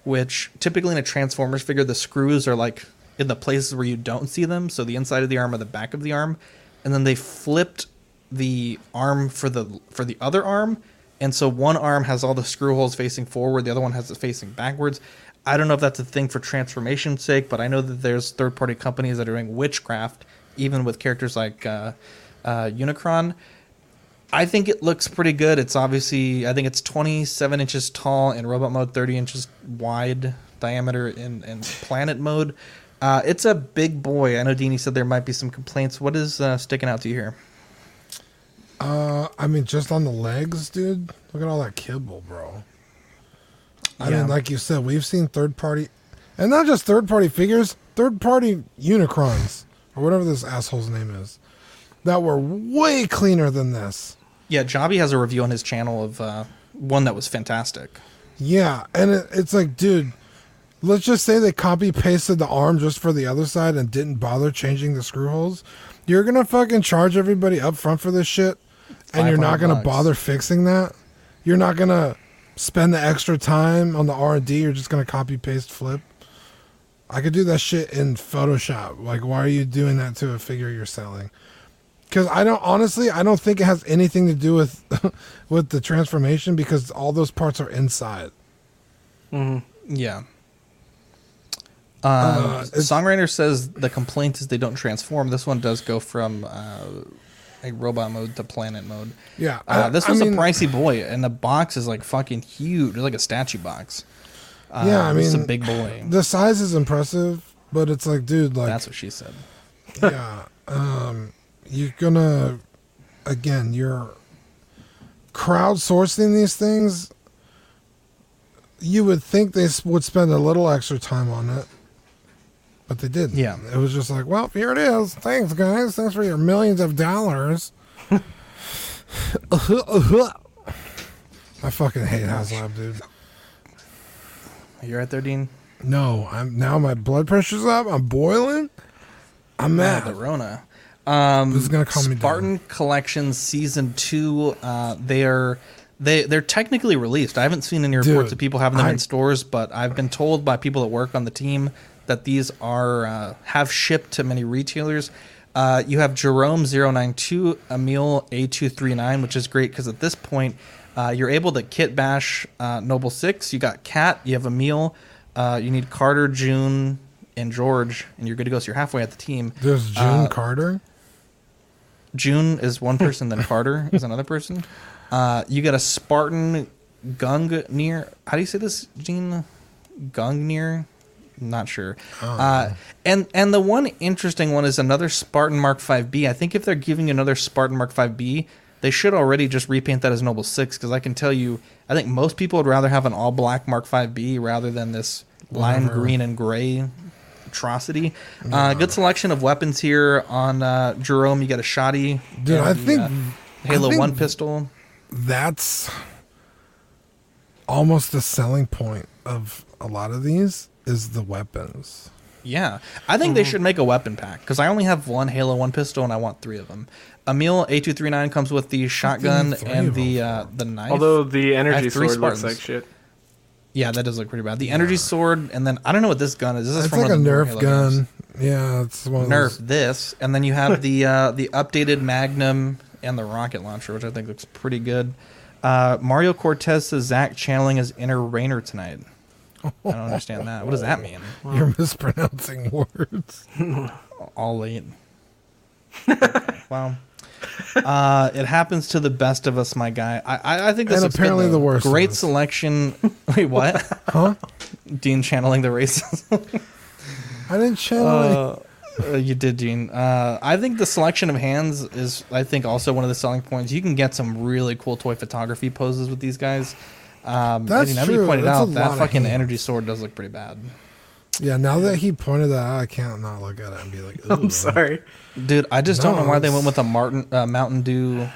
which typically in a Transformers figure the screws are like in the places where you don't see them, so the inside of the arm or the back of the arm, and then they flipped the arm for the for the other arm, and so one arm has all the screw holes facing forward, the other one has it facing backwards. I don't know if that's a thing for transformation's sake, but I know that there's third party companies that are doing witchcraft, even with characters like uh, uh, Unicron. I think it looks pretty good. It's obviously, I think it's 27 inches tall in robot mode, 30 inches wide diameter in, in planet mode. Uh, it's a big boy. I know Deanie said there might be some complaints. What is uh, sticking out to you here? Uh, I mean, just on the legs, dude. Look at all that kibble, bro. I Yeah. mean, like you said, we've seen third party, and not just third party figures, third party Unicrons or whatever this asshole's name is, that were way cleaner than this. Yeah, Jobby has a review on his channel of uh, one that was fantastic. Yeah, and it, it's like, dude, let's just say they copy pasted the arm just for the other side and didn't bother changing the screw holes. You're gonna fucking charge everybody up front for this shit, and you're not gonna bucks. bother fixing that. You're not gonna spend the extra time on the R and D. You're just gonna copy paste flip. I could do that shit in Photoshop. Like, why are you doing that to a figure you're selling? Because I don't honestly, I don't think it has anything to do with with the transformation because all those parts are inside. Yeah. Um, Uh, Songwriter says the complaint is they don't transform. This one does go from uh, a robot mode to planet mode. Yeah, Uh, I- this I was mean- a pricey boy, and the box is like fucking huge. It's like a statue box. Uh, yeah, I mean, it's a big boy. The size is impressive, but it's like, dude, like That's what she said. yeah, um, you're gonna again, you're crowdsourcing these things. You would think they would spend a little extra time on it, but they didn't. Yeah. it was just like, well, here it is. Thanks, guys. Thanks for your millions of dollars. I fucking hate HasLab, dude. You right there, Dean? No, I'm now my blood pressure's up. I'm boiling. I'm mad. the Rona. Um, This is gonna calm me down. Spartan Collection Season Two. Uh, they're they they're technically released. I haven't seen any reports Dude, of people having them I- in stores, but I've been told by people that work on the team that these are uh, have shipped to many retailers. Uh, you have Jerome 092, Emile A239, which is great because at this point uh, you're able to kit bash uh, Noble Six. You got Kat, you have Emile, uh, you need Carter, June, and George, and you're good to go. So you're halfway at the team. There's June Uh, Carter. June is one person, then Carter is another person. Uh, you got a Spartan Gungnir. How do you say this, Gene? Gungnir? Not sure. Uh, and and the one interesting one is another Spartan Mark 5B. I think if they're giving you another Spartan Mark 5B, they should already just repaint that as Noble 6 because I can tell you, I think most people would rather have an all black Mark 5B rather than this lime Whatever. green and gray atrocity. Uh, good selection of weapons here on uh, Jerome. You got a shoddy. Dude, I the, think- uh, I Halo think- One pistol. That's almost the selling point of a lot of these is the weapons. Yeah, I think Mm-hmm. they should make a weapon pack because I only have one Halo One pistol and I want three of them. Emile A two three nine comes with the shotgun and the uh, the knife. Although the energy three sword looks like shit. Yeah, that does look pretty bad. The energy sword, and then I don't know what this gun is. This is It's from like a the Nerf Halo gun. games. Yeah, it's one of Nerf those. this, and then you have the uh, the updated Magnum and the rocket launcher, which I think looks pretty good. Uh, Mario Cortez says Zach channeling his inner Rainer tonight. I don't understand that. What does that mean? You're mispronouncing words. All late. wow. Uh, it happens to the best of us, my guy. I I, I think that's And apparently the worst Great us. selection. Wait, what? Huh? Dean channeling the racism. I didn't channel Uh, uh, you did, Gene. Uh, I think the selection of hands is, I think, also one of the selling points. You can get some really cool toy photography poses with these guys. Um, That's and, you know, true. pointed That's out that fucking energy sword does look pretty bad, Yeah, now that he pointed that out, I can't not look at it and be like, I'm sorry. dude. I just don't know why they went with a Martin uh, Mountain Dew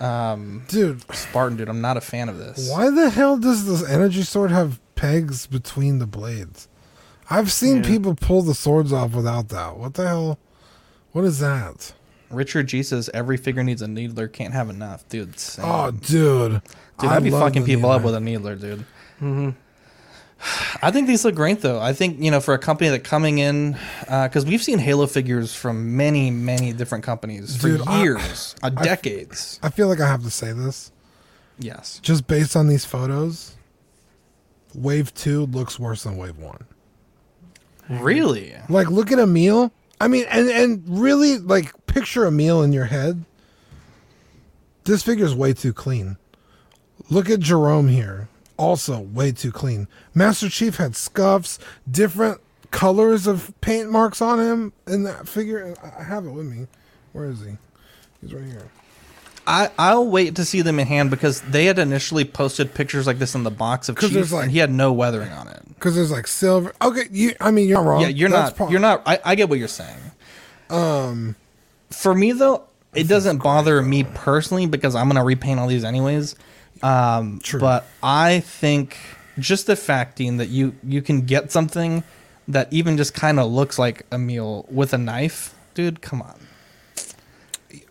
um, Dude, Spartan, dude. I'm not a fan of this. why the hell does this energy sword have pegs between the blades? I've seen Yeah. people pull the swords off without that. What the hell? What is that? Richard G says every figure needs a needler. Can't have enough, dude. Same. Oh, dude. Dude, I I'd be love fucking the people up needler. with a needler, dude. I think these look great, though. I think you know for a company that coming in because we've seen Halo figures from many, many different companies for Dude, I- years, uh, I- decades. I feel like I have to say this. yes. Just based on these photos, Wave two looks worse than Wave one. Really? Like, look at Emile. I mean, and and really, like, picture Emile in your head. This figure's way too clean. Look at Jerome here. Also, way too clean. Master Chief had scuffs, different colors of paint marks on him in that figure. I have it with me. Where is he? He's right here. I I'll wait to see them in hand because they had initially posted pictures like this in the box of Chief, like- and he had no weathering on it. Because there's like silver. Okay, you. I mean, you're not wrong. Yeah, you're That's not. You're not. I, I get what you're saying. Um, For me though, it doesn't bother me personally because I'm gonna repaint all these anyways. Um, But I think just the fact, Dean, that you you can get something that even just kind of looks like Emile with a knife, dude. Come on.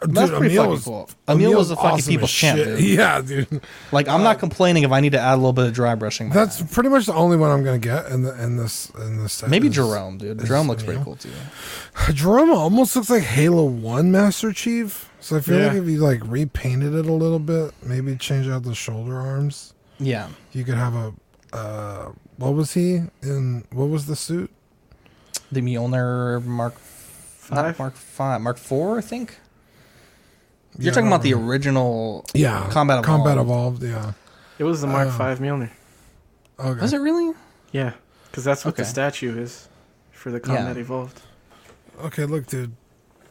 That's Dude, pretty Emile fucking was- cool. Emile Emile was a fucking awesome people's champ, dude. Yeah, dude. Like I'm not complaining if I need to add a little bit of dry brushing. That's pretty much the only one I'm gonna get in the in this in this set. Maybe is- Jerome, dude. Jerome looks pretty cool too. Jerome almost looks like Halo One Master Chief. So I feel Yeah. like if you like repainted it a little bit, maybe change out the shoulder arms. Yeah. You could have a uh what was he in what was the suit? The Mjolnir Mark Five? Mark Five, Mark Four, I think. You're Yeah, talking I about the original, Yeah. Combat Evolved. Combat Evolved, yeah. It was the Mark Uh, Five Mjolnir. Okay. Was it really? Yeah, because that's what the statue is for the Combat Yeah. Evolved. Okay, look, dude.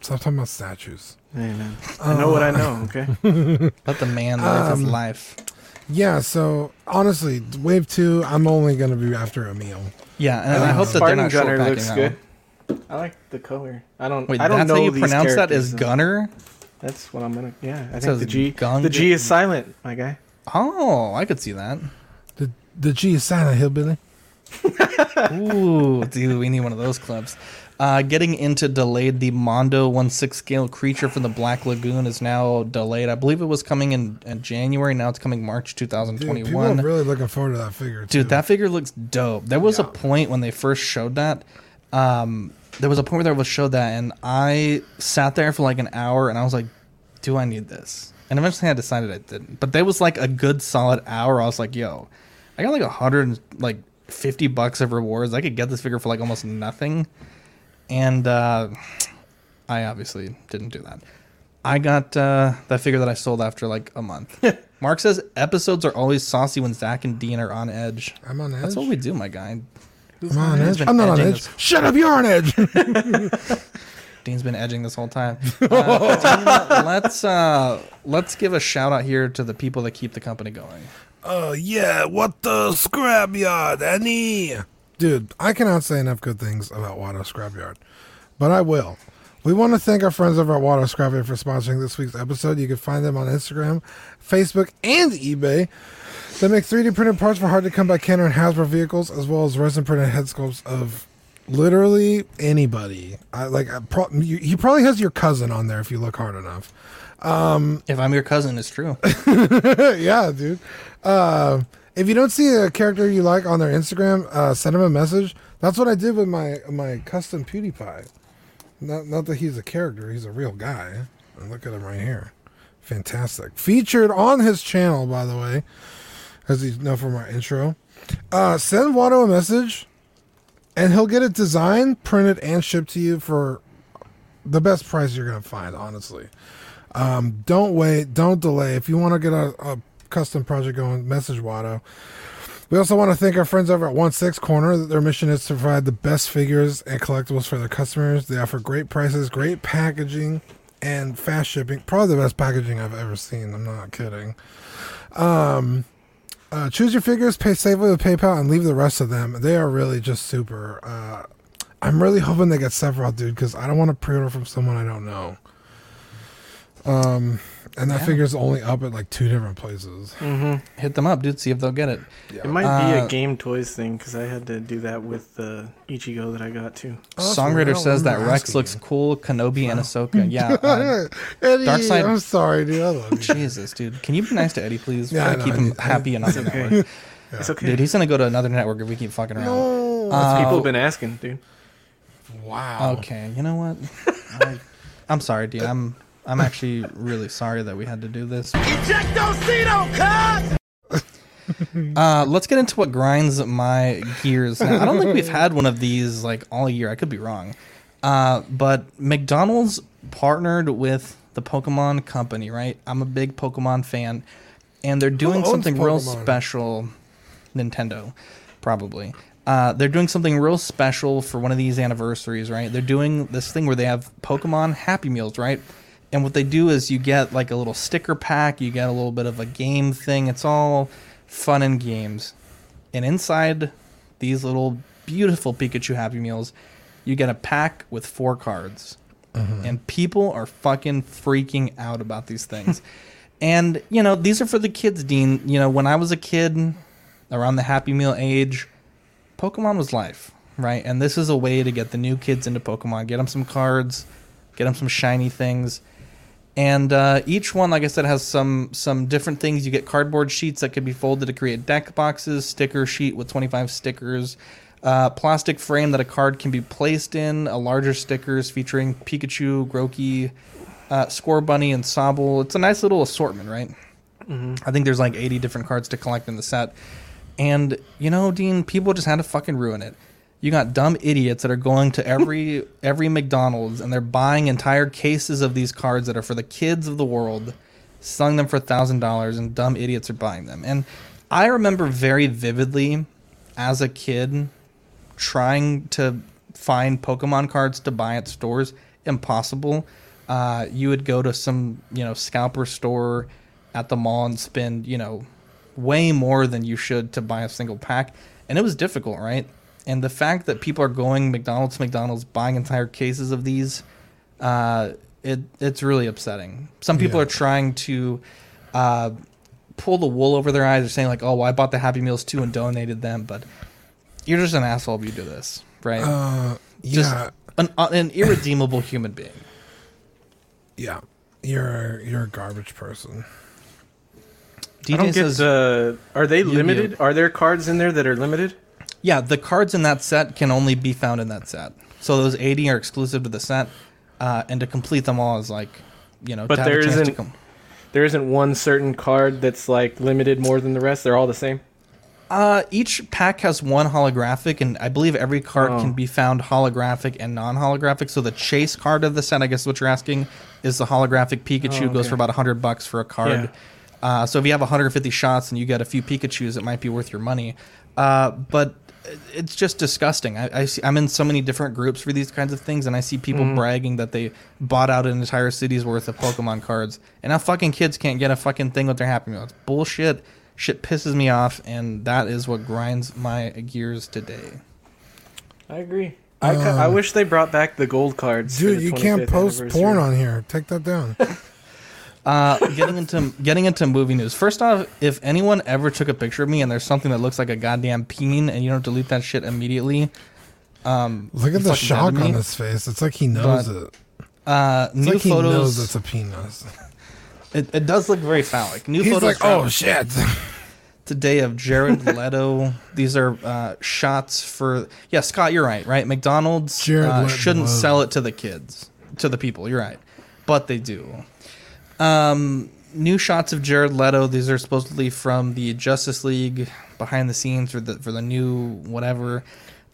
Stop talking about statues. Hey man, I know what I know. Okay. Let the man live his Um, life. Yeah, so honestly, wave two, I'm only gonna be after Emile. Yeah, and I hope that they're Spartan not short Gunner packing looks that good. I like the color. I don't. Wait, I don't that's know how you these pronounce that characters, though. Gunner? That's what I'm gonna. Yeah, I think says the G. gung- The G is silent, my guy. Oh, I could see that. The the G is silent hillbilly. Ooh, dude, we need one of those clubs. Uh, getting into delayed, the Mondo 1 6 scale creature from the Black Lagoon is now delayed. I believe it was coming in, in January. Now it's coming March Dude, people 2021. are really looking forward to that figure. Dude, that figure looks dope. There was a point when they first showed that. Um, there was a point where they showed that, and I sat there for like an hour, and I was like, "Do I need this?" And eventually, I decided I didn't. But there was like a good solid hour. I was like, "Yo, I got like a hundred like fifty bucks of rewards. I could get this figure for like almost nothing." And uh, I obviously didn't do that. I got uh, that figure that I sold after like a month. Mark says episodes are always saucy when Zach and Dean are on edge. I'm on edge. That's what we do, my guy. I'm on edge. I'm not on edge. this- Shut up, you're on edge. Dean's been edging this whole time. Uh, let's uh, let's give a shout out here to the people that keep the company going. Oh yeah, Watto Scrapyard, Annie? Dude, I cannot say enough good things about Watto Scrapyard, but I will. We want to thank our friends over at Watto Scrapyard for sponsoring this week's episode. You can find them on Instagram, Facebook, and eBay. They make 3D printed parts for hard to come by Kenner and Hasbro vehicles, as well as resin printed head sculpts of literally anybody. I like. I pro- you, he probably has your cousin on there if you look hard enough. Um, If I'm your cousin, it's true. yeah, dude. Uh, if you don't see a character you like on their Instagram, uh, send them a message. That's what I did with my my custom PewDiePie. Not not that he's a character; he's a real guy. And look at him right here, fantastic. Featured on his channel, by the way, as you know from our intro. Uh, send Watto a message, and he'll get it designed, printed, and shipped to you for the best price you're gonna find. Honestly. Um, don't wait, don't delay. If you want to get a, a custom project going, message Watto. We also want to thank our friends over at One Six Corner. Their mission is to provide the best figures and collectibles for their customers. They offer great prices, great packaging, and fast shipping. Probably the best packaging I've ever seen. I'm not kidding. Um, uh, choose your figures, pay safely with PayPal, and leave the rest of them. They are really just super. Uh, I'm really hoping they get Sephiroth, dude, because I don't want to pre-order from someone I don't know. Um, and that Yeah. figure's only up at like two different places. Mm-hmm. Hit them up, dude. See if they'll get it. It might be Uh, a Game Toys thing because I had to do that with the Ichigo that I got too. Songwriter says that Rex looks cool, Kenobi and Ahsoka. Yeah, uh, Eddie, Darkseid- I'm sorry, dude. I love you. Jesus, dude. Can you be nice to Eddie, please? Yeah, Yeah, I know, keep him Eddie- happy and on the It's okay. network. It's okay. Dude, he's gonna go to another network if we keep fucking around. No. Uh, People have been asking, dude. Wow. Okay, you know what? I, I'm sorry, dude. I'm I'm actually really sorry that we had to do this. Ejectocito, cut! Uh, let's get into what grinds my gears. Now, I don't think we've had one of these like all year. I could be wrong. Uh, but McDonald's partnered with the Pokemon Company, right? I'm a big Pokemon fan, and they're doing something real special. Nintendo, probably. Uh, they're doing something real special for one of these anniversaries, right? They're doing this thing where they have Pokemon Happy Meals, right? And what they do is you get like a little sticker pack, you get a little bit of a game thing. It's all fun and games. And inside these little beautiful Pikachu Happy Meals, you get a pack with four cards. Mm-hmm. And people are fucking freaking out about these things. and, you know, these are for the kids, Dean. You know, when I was a kid, around the Happy Meal age, Pokemon was life, right? And this is a way to get the new kids into Pokemon, get them some cards, get them some shiny things. And uh, each one, like I said, has some some different things. You get cardboard sheets that could be folded to create deck boxes, sticker sheet with 25 stickers, uh, plastic frame that a card can be placed in, a larger stickers featuring Pikachu, Grookey, uh, Scorbunny, and Sobble. It's a nice little assortment, right? I think there's like 80 different cards to collect in the set. And you know, Dean, people just had to fucking ruin it. You got dumb idiots that are going to every every McDonald's and they're buying entire cases of these cards that are for the kids of the world, selling them for thousand dollars, and dumb idiots are buying them. And I remember very vividly as a kid trying to find Pokemon cards to buy at stores. Impossible. Uh, you would go to some you know scalper store at the mall and spend you know way more than you should to buy a single pack, and it was difficult, right? And the fact that people are going McDonald's McDonald's buying entire cases of these, uh, it it's really upsetting. Some people Yeah. are trying to uh, pull the wool over their eyes. They're saying like, "Oh, well, I bought the Happy Meals too and donated them," but you're just an asshole if you do this, right? Uh, just yeah. an, uh, an irredeemable human being. Yeah, you're you're a garbage person. I don't DJ get says, the. Are they limited? Are there cards in there that are limited? Yeah, the cards in that set can only be found in that set. So those 80 are exclusive to the set, uh, and to complete them all is like, you know, But there have a chance isn't, com- There isn't one certain card that's like limited more than the rest. They're all the same. Uh, each pack has one holographic, and I believe every card Oh. can be found holographic and non-holographic. So the chase card of the set, I guess, what you're asking, is the holographic Pikachu. Oh, Goes for about hundred bucks for a card. Uh, so if you have 150 shots and you get a few Pikachu's, it might be worth your money. Uh, but it's just disgusting. I, I see, I'm in so many different groups for these kinds of things, and I see people Mhm. bragging that they bought out an entire city's worth of Pokemon cards, and now fucking kids can't get a fucking thing with their Happy Meal. It's bullshit. Shit pisses me off, and that is what grinds my gears today. I agree. I, ca- I Um, wish they brought back the gold cards. for Dude, the you can't post porn on here. Take that down. Uh, getting into getting into movie news. First off, if anyone ever took a picture of me and there's something that looks like a goddamn peen and you don't delete that shit immediately, um, Look at the shock on his face. It's like he knows But, it. Uh, It's new like he photos. knows it's a penis. It, it does look very phallic. New He's photos. like, oh shit. Today of Jared Leto. These are uh, shots for. Yeah, Scott, you're right. Right, McDonald's uh, shouldn't sell it to the kids, to the people. You're right, but they do. Um, new shots of Jared Leto. These are supposedly from the Justice League behind the scenes for the for the new whatever.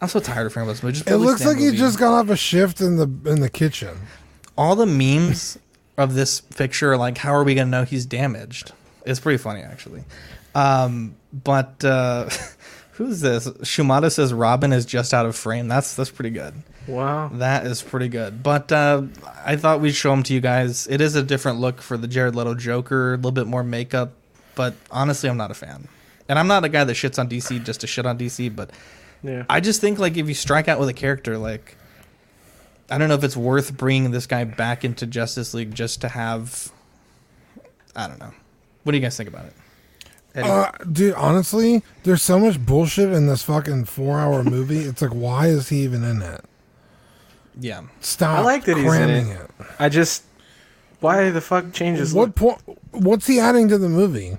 I'm so tired of hearing about this movie. Just It looks like he just got off a shift in the in the kitchen. all the memes of this picture are like how are we gonna know he's damaged it's pretty funny actually um, but uh, who's this shumata says robin is just out of frame that's that's pretty good Wow. that is pretty good but uh, i thought we'd show them to you guys it is a different look for the jared leto joker a little bit more makeup but honestly i'm not a fan and i'm not a guy that shits on dc just to shit on dc but Yeah. I just think like if you strike out with a character, like I don't know if it's worth bringing this guy back into Justice League just to have. I don't know. What do you guys think about it? Uh, dude, honestly, there's so much bullshit in this fucking four hour movie. It's like, why is he even in it? Yeah, Stop I like that he's in it. it. I just. Why the fuck changes? What point? What's he adding to the movie?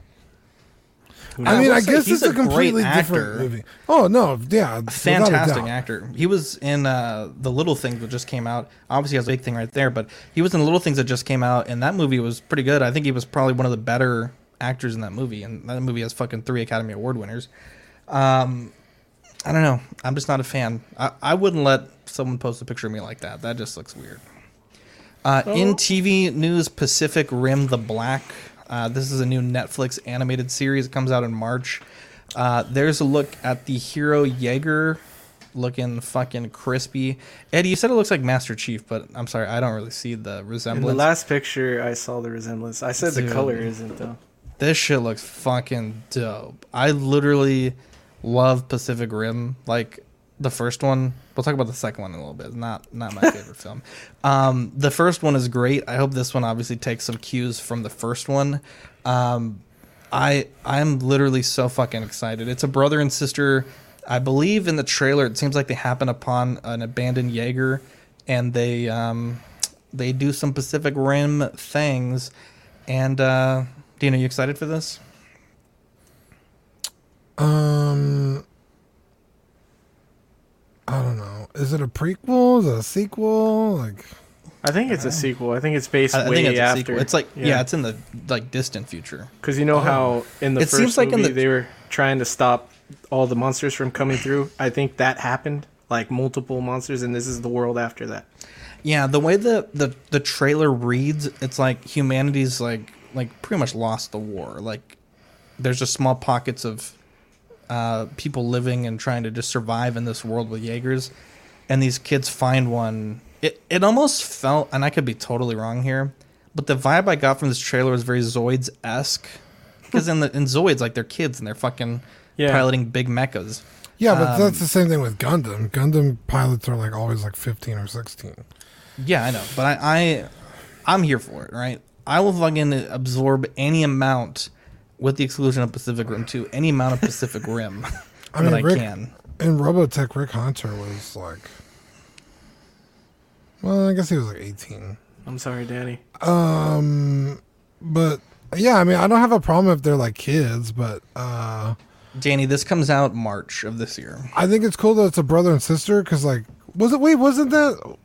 I mean, I guess he's it's a, a completely different movie. Oh no, yeah, a fantastic doubt. actor. He was in uh, the Little Things that just came out. Obviously, he has a big thing right there, but he was in the Little Things that just came out, and that movie was pretty good. I think he was probably one of the better actors in that movie, and that movie has fucking three Academy Award winners. Um, I don't know. I'm just not a fan. I, I wouldn't let someone post a picture of me like that. That just looks weird. Uh, In TV news, Pacific Rim: The Black. Uh, this is a new Netflix animated series. It comes out in March. Uh, there's a look at the hero Jaeger, looking fucking crispy. Eddie, you said it looks like Master Chief, but I'm sorry, I don't really see the In resemblance. the last picture, I saw the resemblance. I said the color isn't though. This shit looks fucking dope. I literally love Pacific Rim. Like the first one. We'll talk about the second one in a little bit. Not not my favorite film. Um, the first one is great. I hope this one obviously takes some cues from the first one. Um, I I'm literally so fucking excited. It's a brother and sister. I believe in the trailer it seems like they happen upon an abandoned Jaeger and they um they do some Pacific Rim things. And uh Dean, are you excited for this? Um, I don't know. Is it a prequel? Is it a sequel? Like, I think it's a sequel. I think it's based I, I way think it's a after. sequel. It's like yeah. it's in the like distant future. Because you know Oh. how in the It first seems like in movie the- they were trying to stop all the monsters from coming through. I think that happened, like multiple monsters, and this is the world after that. Yeah, the way the, the the trailer reads, it's like humanity's like like pretty much lost the war. Like there's just small pockets of uh, people living and trying to just survive in this world with Jaegers, and these kids find one. It it almost felt, and I could be totally wrong here, but the vibe I got from this trailer was very Zoids esque. Because in the in Zoids, like they're kids and they're fucking Yeah. piloting big mechas. yeah, but Um, that's the same thing with Gundam. Gundam pilots are like always like 15 or 16. Yeah, I know, but I, I I'm here for it, right? I will fucking absorb any amount, with the exclusion of Pacific Rim 2, any amount of Pacific Rim I mean, that I Rick, can. in Robotech, Rick Hunter was like, well, I guess he was like 18. I'm sorry, Danny. Um, but yeah, I mean, I don't have a problem if they're like kids, but uh, Danny, this comes out March of this year. I think it's cool that it's a brother and sister because, like, was it? Wait, wasn't that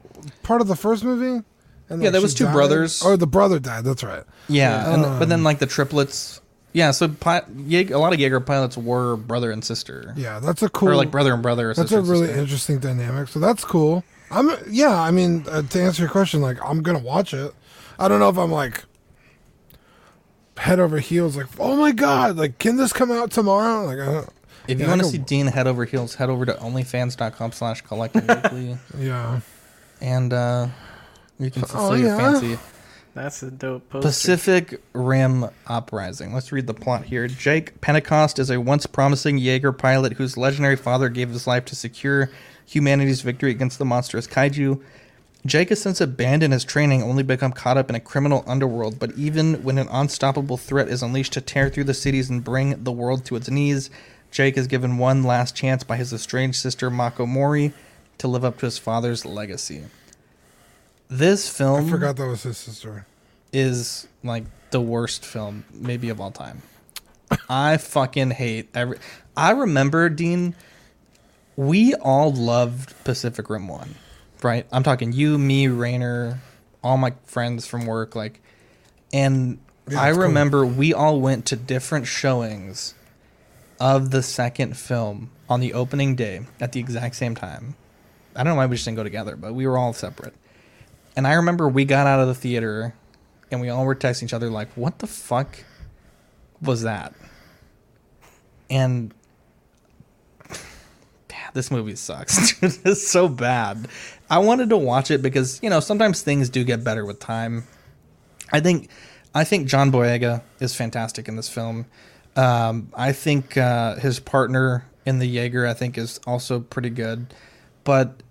part of the first movie? And, Yeah, like, there was two died? brothers. Or the brother died. That's right. Yeah, and, but then Um, like the triplets. Yeah, so pi- Jaeg- a lot of Jaeger pilots were brother and sister. Yeah, that's a cool. Or like brother and brother. Or That's sister a and really sister. interesting dynamic. So that's cool. I'm yeah. I mean, uh, to answer your question, like I'm gonna watch it. I don't know if I'm like head over heels, like oh my god, like can this come out tomorrow? Like, I don't, If you yeah, I want to see Dean head over heels, head over to onlyfans.com slash collecting weekly. yeah, And uh, you can fulfill Oh, your yeah? fancy. That's a dope poster. Pacific Rim Uprising. Let's read the plot here. Jake Pentecost is a once promising Jaeger pilot whose legendary father gave his life to secure humanity's victory against the monstrous kaiju. Jake has since abandoned his training, only become caught up in a criminal underworld. But even when an unstoppable threat is unleashed to tear through the cities and bring the world to its knees, Jake is given one last chance by his estranged sister Mako Mori to live up to his father's legacy. This film I forgot that was his sister. is like the worst film maybe of all time. I fucking hate every. I remember Dean. We all loved Pacific Rim One, right? I'm talking you, me, Rainer, all my friends from work, like, and Yeah, I it's cool. remember we all went to different showings of the second film on the opening day at the exact same time. I don't know why we just didn't go together, but we were all separate. And I remember we got out of the theater and we all were texting each other like, "What the fuck was that?" And this movie sucks. it's so bad. I wanted to watch it because you know sometimes things do get better with time. I think I think John Boyega is fantastic in this film. Um, I think uh, his partner in the Jaeger I think is also pretty good, but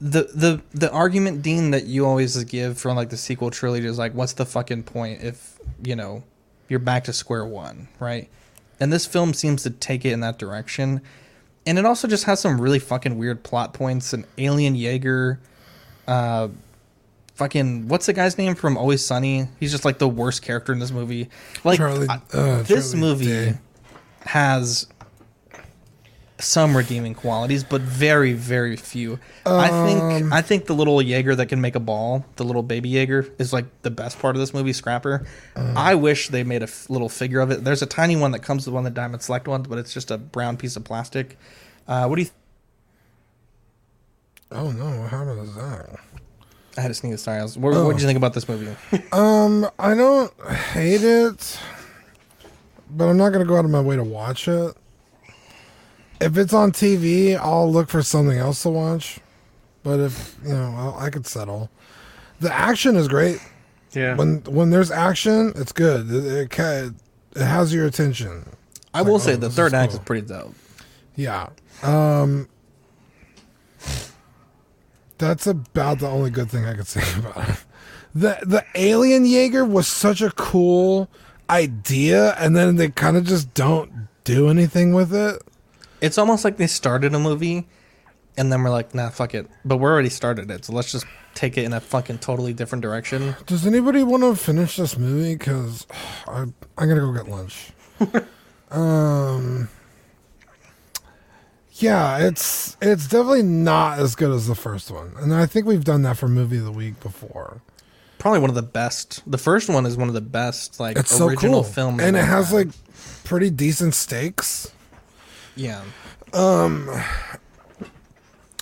the the the argument Dean that you always give from like the sequel trilogy is like, what's the fucking point if you know you're back to square one, right? And this film seems to take it in that direction, and it also just has some really fucking weird plot points. An alien Jaeger, uh, fucking what's the guy's name from Always Sunny? He's just like the worst character in this movie. Like Charlie- uh, this Charlie movie Day. has some redeeming qualities, but very, very few. I Um, think I think the little Jaeger that can make a ball, the little baby Jaeger, is like the best part of this movie. Scrapper. Uh. I wish they made a f- little figure of it. There's a tiny one that comes with one of the Diamond Select ones, but it's just a brown piece of plastic. Uh, what do you? Th- Oh no, what happened to that? I had to sneeze. Sorry. I was, what Oh. did you think about this movie? Um, I don't hate it, but I'm not gonna go out of my way to watch it. If it's on TV, I'll look for something else to watch. But if you know, I'll, I could settle. The action is great. Yeah. When when there's action, it's good. It, it, it has your attention. I It's will like, say oh, the this third act cool. is pretty dope. Yeah. Um That's about the only good thing I could say about it. The the alien Jaeger was such a cool idea and then they kind of just don't do anything with it. It's almost like they started a movie, and then we're like, nah, fuck it. But we're already started it, so let's just take it in a fucking totally different direction. Does anybody want to finish this movie cuz I I'm going to go get lunch. um Yeah, it's it's definitely not as good as the first one. And I think we've done that for movie of the week before. Probably one of the best. The first one is one of the best, like It's so original cool. films. and it has like pretty decent stakes. Yeah. Um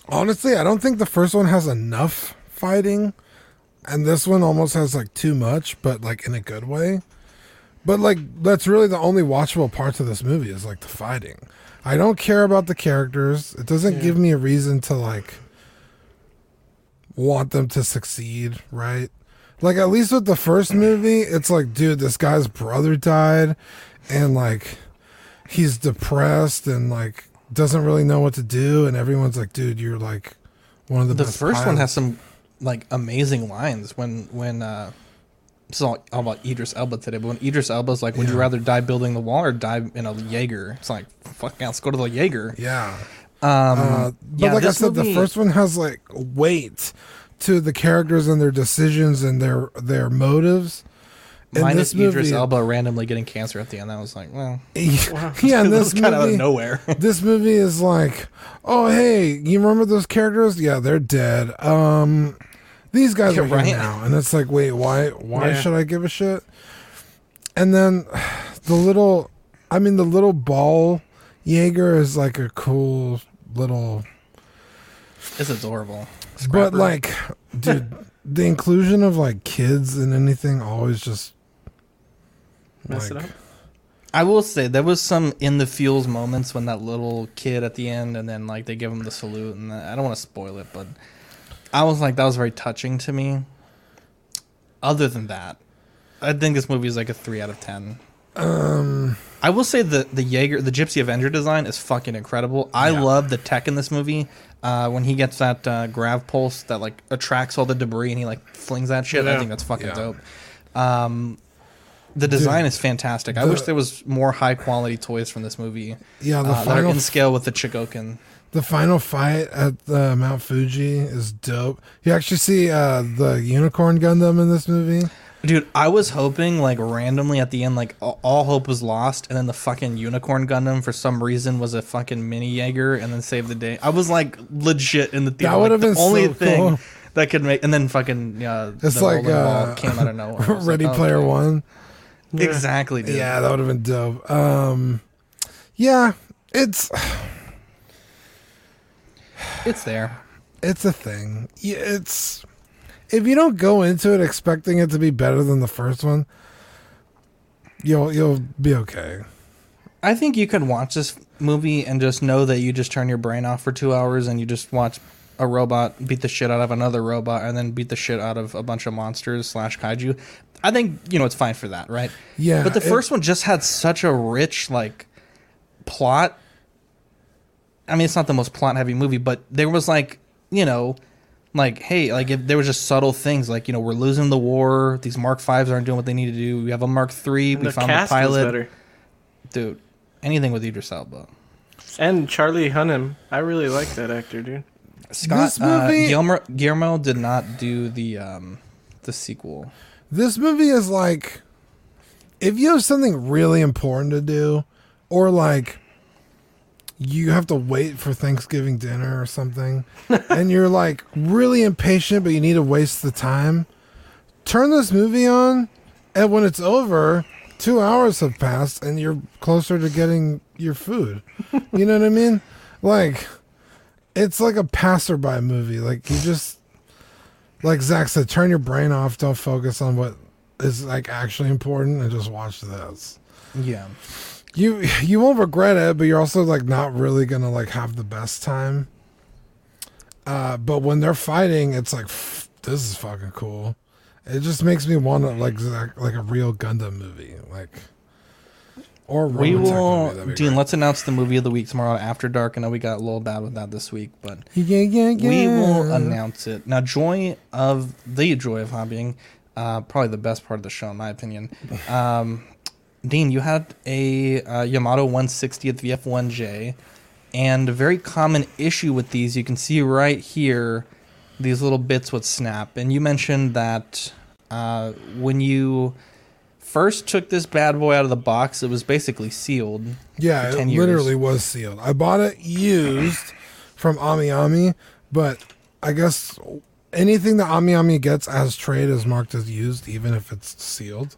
honestly, I don't think the first one has enough fighting and this one almost has like too much, but like in a good way. But like that's really the only watchable parts of this movie is like the fighting. I don't care about the characters. It doesn't Yeah. give me a reason to like want them to succeed, right? Like at least with the first movie, it's like, dude, this guy's brother died and like he's depressed and like doesn't really know what to do and everyone's like, dude, you're like one of the, The first one has some like amazing lines when when uh this is all, all about Idris Elba today, but when Idris Elba's like, "Would you rather die building the wall or die in a Jaeger?" It's like, "Fuck, yeah, let's go to the Jaeger." Yeah. Um, Uh, but yeah, like I said, the first one has like weight to the characters and their decisions and their their motives. In minus this Idris movie- Elba randomly getting cancer at the end. That was like, well, yeah, in this was kind of out movie, of nowhere. this movie is like, oh hey, you remember those characters? Yeah, they're dead. Um, these guys Yeah, are right. now, and it's like, wait, why? Why Yeah. should I give a shit? And then the little, I mean, the little ball Jaeger is like a cool little it's adorable. But like, dude, the inclusion of like kids in anything always just Mess like, it up. I will say there was some in the feels moments when that little kid at the end, and then like they give him the salute, and I don't want to spoil it, but I was like that was very touching to me. Other than that, I think this movie is like a three out of ten. Um, I will say the the Jaeger, the Gypsy Avenger design is fucking incredible. I love the tech in this movie. Uh, when he gets that uh, grav pulse that like attracts all the debris and he like flings that shit, I think that's fucking Yeah. dope. Um, the design is fantastic. I the- wish there was more high quality toys from this movie. Yeah, the uh, that are final in scale with the Chogokin. the final fight at the Mount Fuji is dope. You actually see uh, the unicorn Gundam in this movie. Dude, I was hoping like randomly at the end, like all, hope was lost, and then the fucking unicorn Gundam for some reason was a fucking mini Jaeger, and then saved the day. I was like legit in the theater. That would like, have the been only so thing cool. that could make, and then fucking uh, It's the like uh, came out of nowhere. Ready like, Player okay. One. Exactly, dude. Yeah, that would have been dope. Um, yeah, it's it's there. it's a thing. It's if you don't go into it expecting it to be better than the first one, you'll you'll be okay. I think you could watch this movie and just know that you just turn your brain off for two hours and you just watch a robot beat the shit out of another robot and then beat the shit out of a bunch of monsters slash kaiju. I think you know it's fine for that, right? Yeah, But the it- first one just had such a rich like plot. I mean, it's not the most plot heavy movie, but there was like you know. Like hey, like if there was just subtle things like you know we're losing the war. These Mark Fives aren't doing what they need to do. We have a Mark Three. We the found cast the was pilot. better. Dude, anything with Idris Elba. And Charlie Hunnam. I really like that actor, dude. Scott This movie- uh, Guillermo, Guillermo did not do the um the sequel. This movie is like if you have something really important to do, or like you have to wait for Thanksgiving dinner or something, and you're like really impatient, but you need to waste the time. Turn this movie on, and when it's over, two hours have passed, and you're closer to getting your food. You know what I mean? Like, it's like a passerby movie. Like you just, like Zach said, turn your brain off. Don't focus on what is like actually important, and just watch this Yeah. you you won't regret it, but you're also like not really gonna like have the best time. Uh, but when they're fighting, it's like "Pff, this is fucking cool. It just makes me want to like like like a real Gundam movie, like or We will, Dean. great. Let's announce the movie of the week tomorrow after dark. I know we got a little bad with that this week, but Yeah, yeah, yeah. we will announce it now. Joy of the joy of hobbying, uh, probably the best part of the show in my opinion. Um, Dean, you had a uh, Yamato 160th VF1J, and a very common issue with these. You can see right here, these little bits would snap, and you mentioned that uh, when you first took this bad boy out of the box, it was basically sealed. Yeah, it 10 years. literally was sealed. I bought it used from Ami Ami, but I guess anything that Ami Ami gets as trade is marked as used, even if it's sealed.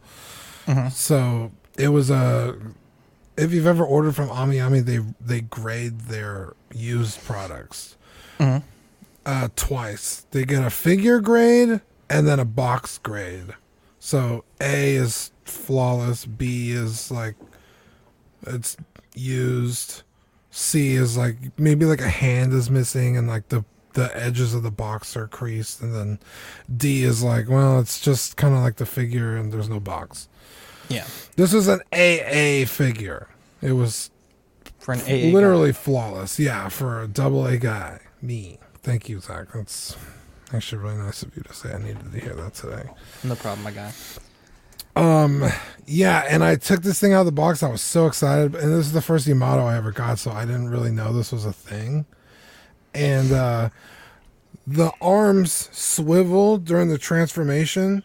Mhm. So it was a. If you've ever ordered from Ami Ami, they they grade their used products Mhm. uh, twice. They get a figure grade and then a box grade. So A is flawless, B is like it's used. C is like maybe like a hand is missing and like the the edges of the box are creased, and then D is like well, it's just kind of like the figure and there's no box. Yeah, This is an AA figure. It was for an AA. guy. literally flawless. Yeah, for a double A guy. Me. Thank you, Zach. That's actually really nice of you to say. I needed to hear that today. No problem, my guy. Um, yeah, and I took this thing out of the box. I was so excited, and this is the first Yamato I ever got, so I didn't really know this was a thing. And uh, the arms swivel during the transformation,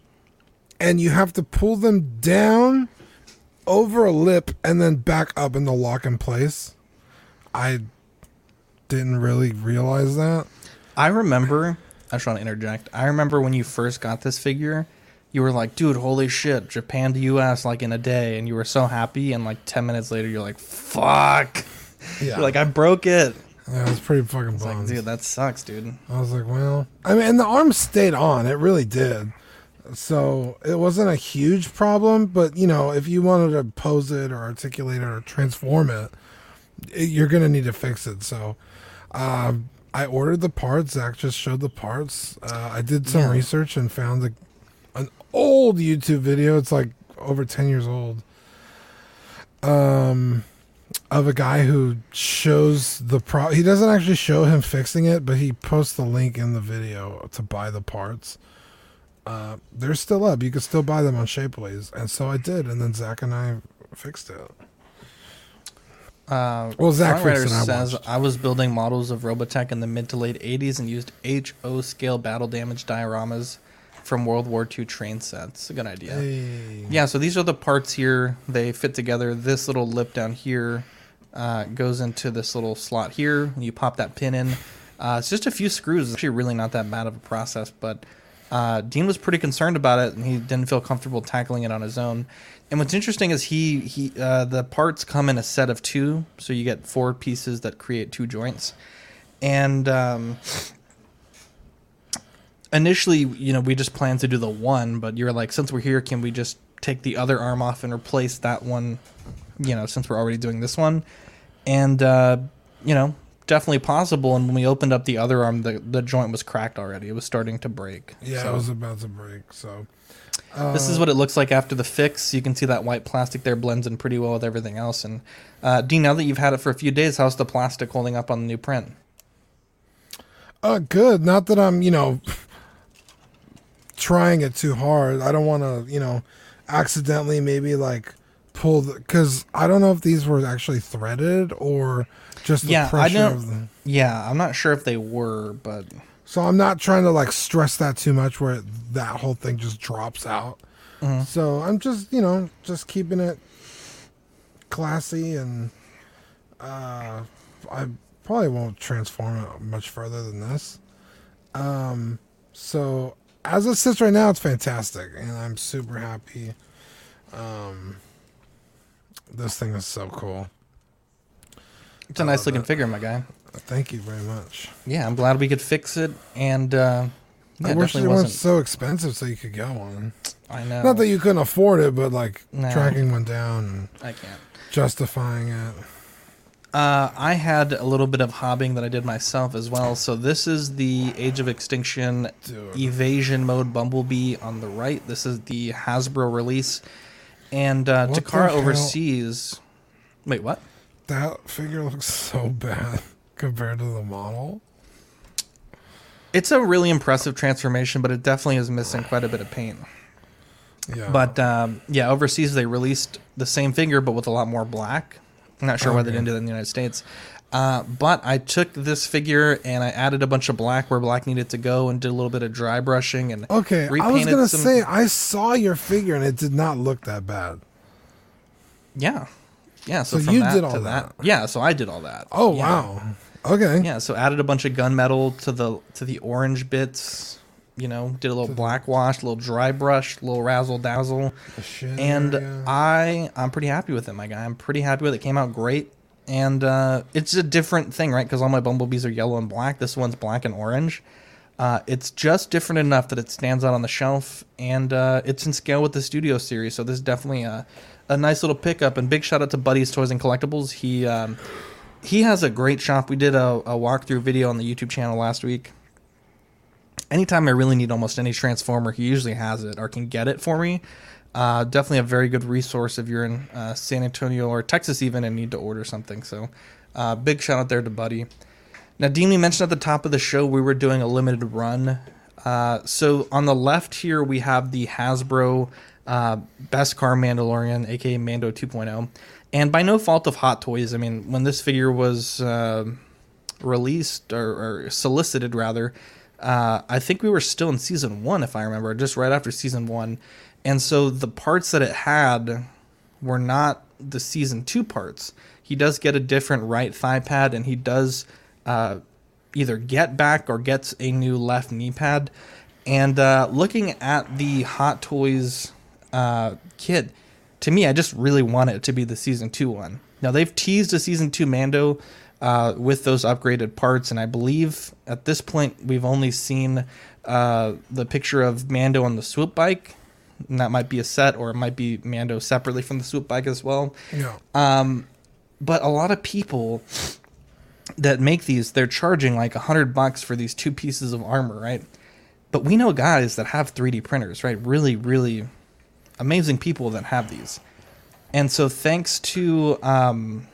and you have to pull them down over a lip and then back up and they'll lock in place. I didn't really realize that. I remember. I just want to interject. I remember when you first got this figure, you were like, "Dude, holy shit! Japan to U.S. like in a day," and you were so happy. And like ten minutes later, you're like, "Fuck!" Yeah. You're like, "I broke it." Yeah, it was pretty fucking like, dude, that sucks, dude. I was like, well, I mean, and the arm stayed on. It really did. So it wasn't a huge problem, but you know, if you wanted to pose it or articulate it or transform it, it- you're gonna need to fix it. So, um, I ordered the parts. Zach just showed the parts. Uh, I did some Yeah. research and found an old YouTube video. It's like over ten years old. Um, of a guy who shows the pro. He doesn't actually show him fixing it, but he posts the link in the video to buy the parts. Uh, they're still up. You can still buy them on Shapeways, and so I did. And then Zach and I fixed it. Uh, Well, Zach Songwriter fixed it, I says watched. I was building models of Robotech in the mid to late '80s and used HO scale battle damage dioramas from World War II train sets. A good idea. Hey. Yeah, so these are the parts here. They fit together. This little lip down here uh, goes into this little slot here. You pop that pin in. Uh, it's just a few screws. It's actually really not that bad of a process, but uh, Dean was pretty concerned about it, and he didn't feel comfortable tackling it on his own. And what's interesting is he he uh, the parts come in a set of two, so you get four pieces that create two joints. And um, initially, you know, we just planned to do the one, but you're like, since we're here, can we just take the other arm off and replace that one? You know, since we're already doing this one, and uh, you know, definitely possible. And when we opened up the other arm, the the joint was cracked already. It was starting to break. Yeah, So- it was about to break. So this is what it looks like after the fix. You can see that white plastic there blends in pretty well with everything else. And uh, Dean, now that you've had it for a few days, how's the plastic holding up on the new print? Uh, good. Not that I'm, you know, trying it too hard. I don't want to, you know, accidentally maybe like pull because I don't know if these were actually threaded or just the yeah, I pressure don't. of the. Yeah, I'm not sure if they were, but So I'm not trying to like stress that too much where that whole thing just drops out. Mhm. So I'm just, you know, just keeping it classy and uh I probably won't transform it much further than this. Um, so as it sits right now, it's fantastic, and I'm super happy. Um, this thing is so cool. It's a nice looking figure, my guy. Thank you very much. Yeah, I'm glad we could fix it, and uh, yeah, I it wish definitely weren't wasn't. so expensive so you could get one. I know. Not that you couldn't afford it, but like No. tracking one down and I can't. justifying it. Uh, I had a little bit of hobbing that I did myself as well. So this is the Age of Extinction Evasion Mode Bumblebee on the right. This is the Hasbro release, and uh, What the Takara hell? overseas. Wait, what? That figure looks so bad compared to the model. It's a really impressive transformation, but it definitely is missing quite a bit of paint. Yeah. But um, yeah, overseas they released the same figure, but with a lot more black. I'm not sure why they didn't do that in the United States. Uh, but I took this figure and I added a bunch of black where black needed to go, and did a little bit of dry brushing and Okay, I was gonna some- say I saw your figure and it did not look that bad. Yeah, yeah. So, So from you that did all to that. Yeah, so I did all that. Oh Yeah. wow. Okay. Yeah, so added a bunch of gunmetal to the to the orange bits. You know, did a little black wash, a little dry brush, a little razzle dazzle, and area. I I'm pretty happy with it, my guy. I'm pretty happy with it. Came out great, and uh, it's a different thing, right? Because all my bumblebees are yellow and black. This one's black and orange. Uh, it's just different enough that it stands out on the shelf, and uh, it's in scale with the Studio series. So this is definitely a, a nice little pickup. And big shout out to Buddy's Toys and Collectibles. He um, he has a great shop. We did a, a walkthrough video on the YouTube channel last week. Anytime I really need almost any transformer, he usually has it or can get it for me. Uh, definitely a very good resource if you're in uh, San Antonio or Texas even and need to order something. So, uh, big shout out there to Buddy. Now, Dean, we mentioned at the top of the show we were doing a limited run. Uh, so on the left here we have the Hasbro uh, Beskar Mandalorian, aka Mando 2.0, and by no fault of Hot Toys. I mean, when this figure was uh, released or, or solicited, rather, uh, I think we were still in season one, if I remember, just right after season one, and so the parts that it had were not the season two parts. He does get a different right thigh pad, and he does uh, either get back or gets a new left knee pad. And uh, looking at the Hot Toys uh, kit, to me, I just really want it to be the season two one. Now they've teased a season two Mando uh, with those upgraded parts, and I believe at this point we've only seen uh, the picture of Mando on the swoop bike. And that might be a set, or it might be Mando separately from the swoop bike as well. Yeah. Um, but a lot of people that make these, they're charging like a hundred bucks for these two pieces of armor, right? But we know guys that have 3D printers, right? Really, really amazing people that have these. And so thanks to um,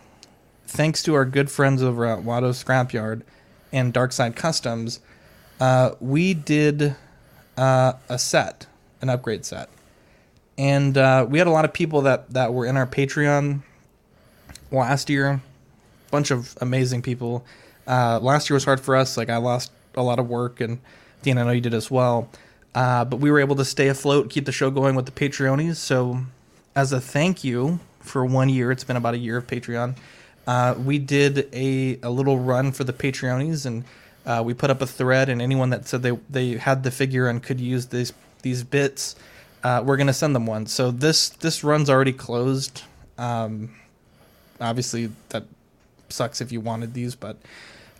thanks to our good friends over at Watto Scrapyard and Darkside Customs, uh, we did uh, a set, an upgrade set, and uh, we had a lot of people that that were in our Patreon last year. A Bunch of amazing people. Uh, last year was hard for us. Like I lost a lot of work, and Dean, I know you did as well. Uh, but we were able to stay afloat, keep the show going with the Patreonies. So, as a thank you for one year, it's been about a year of Patreon. Uh, we did a, a little run for the Patreonies, and uh, we put up a thread. And anyone that said they they had the figure and could use these these bits, uh, we're gonna send them one. So this this run's already closed. Um, obviously, that sucks if you wanted these, but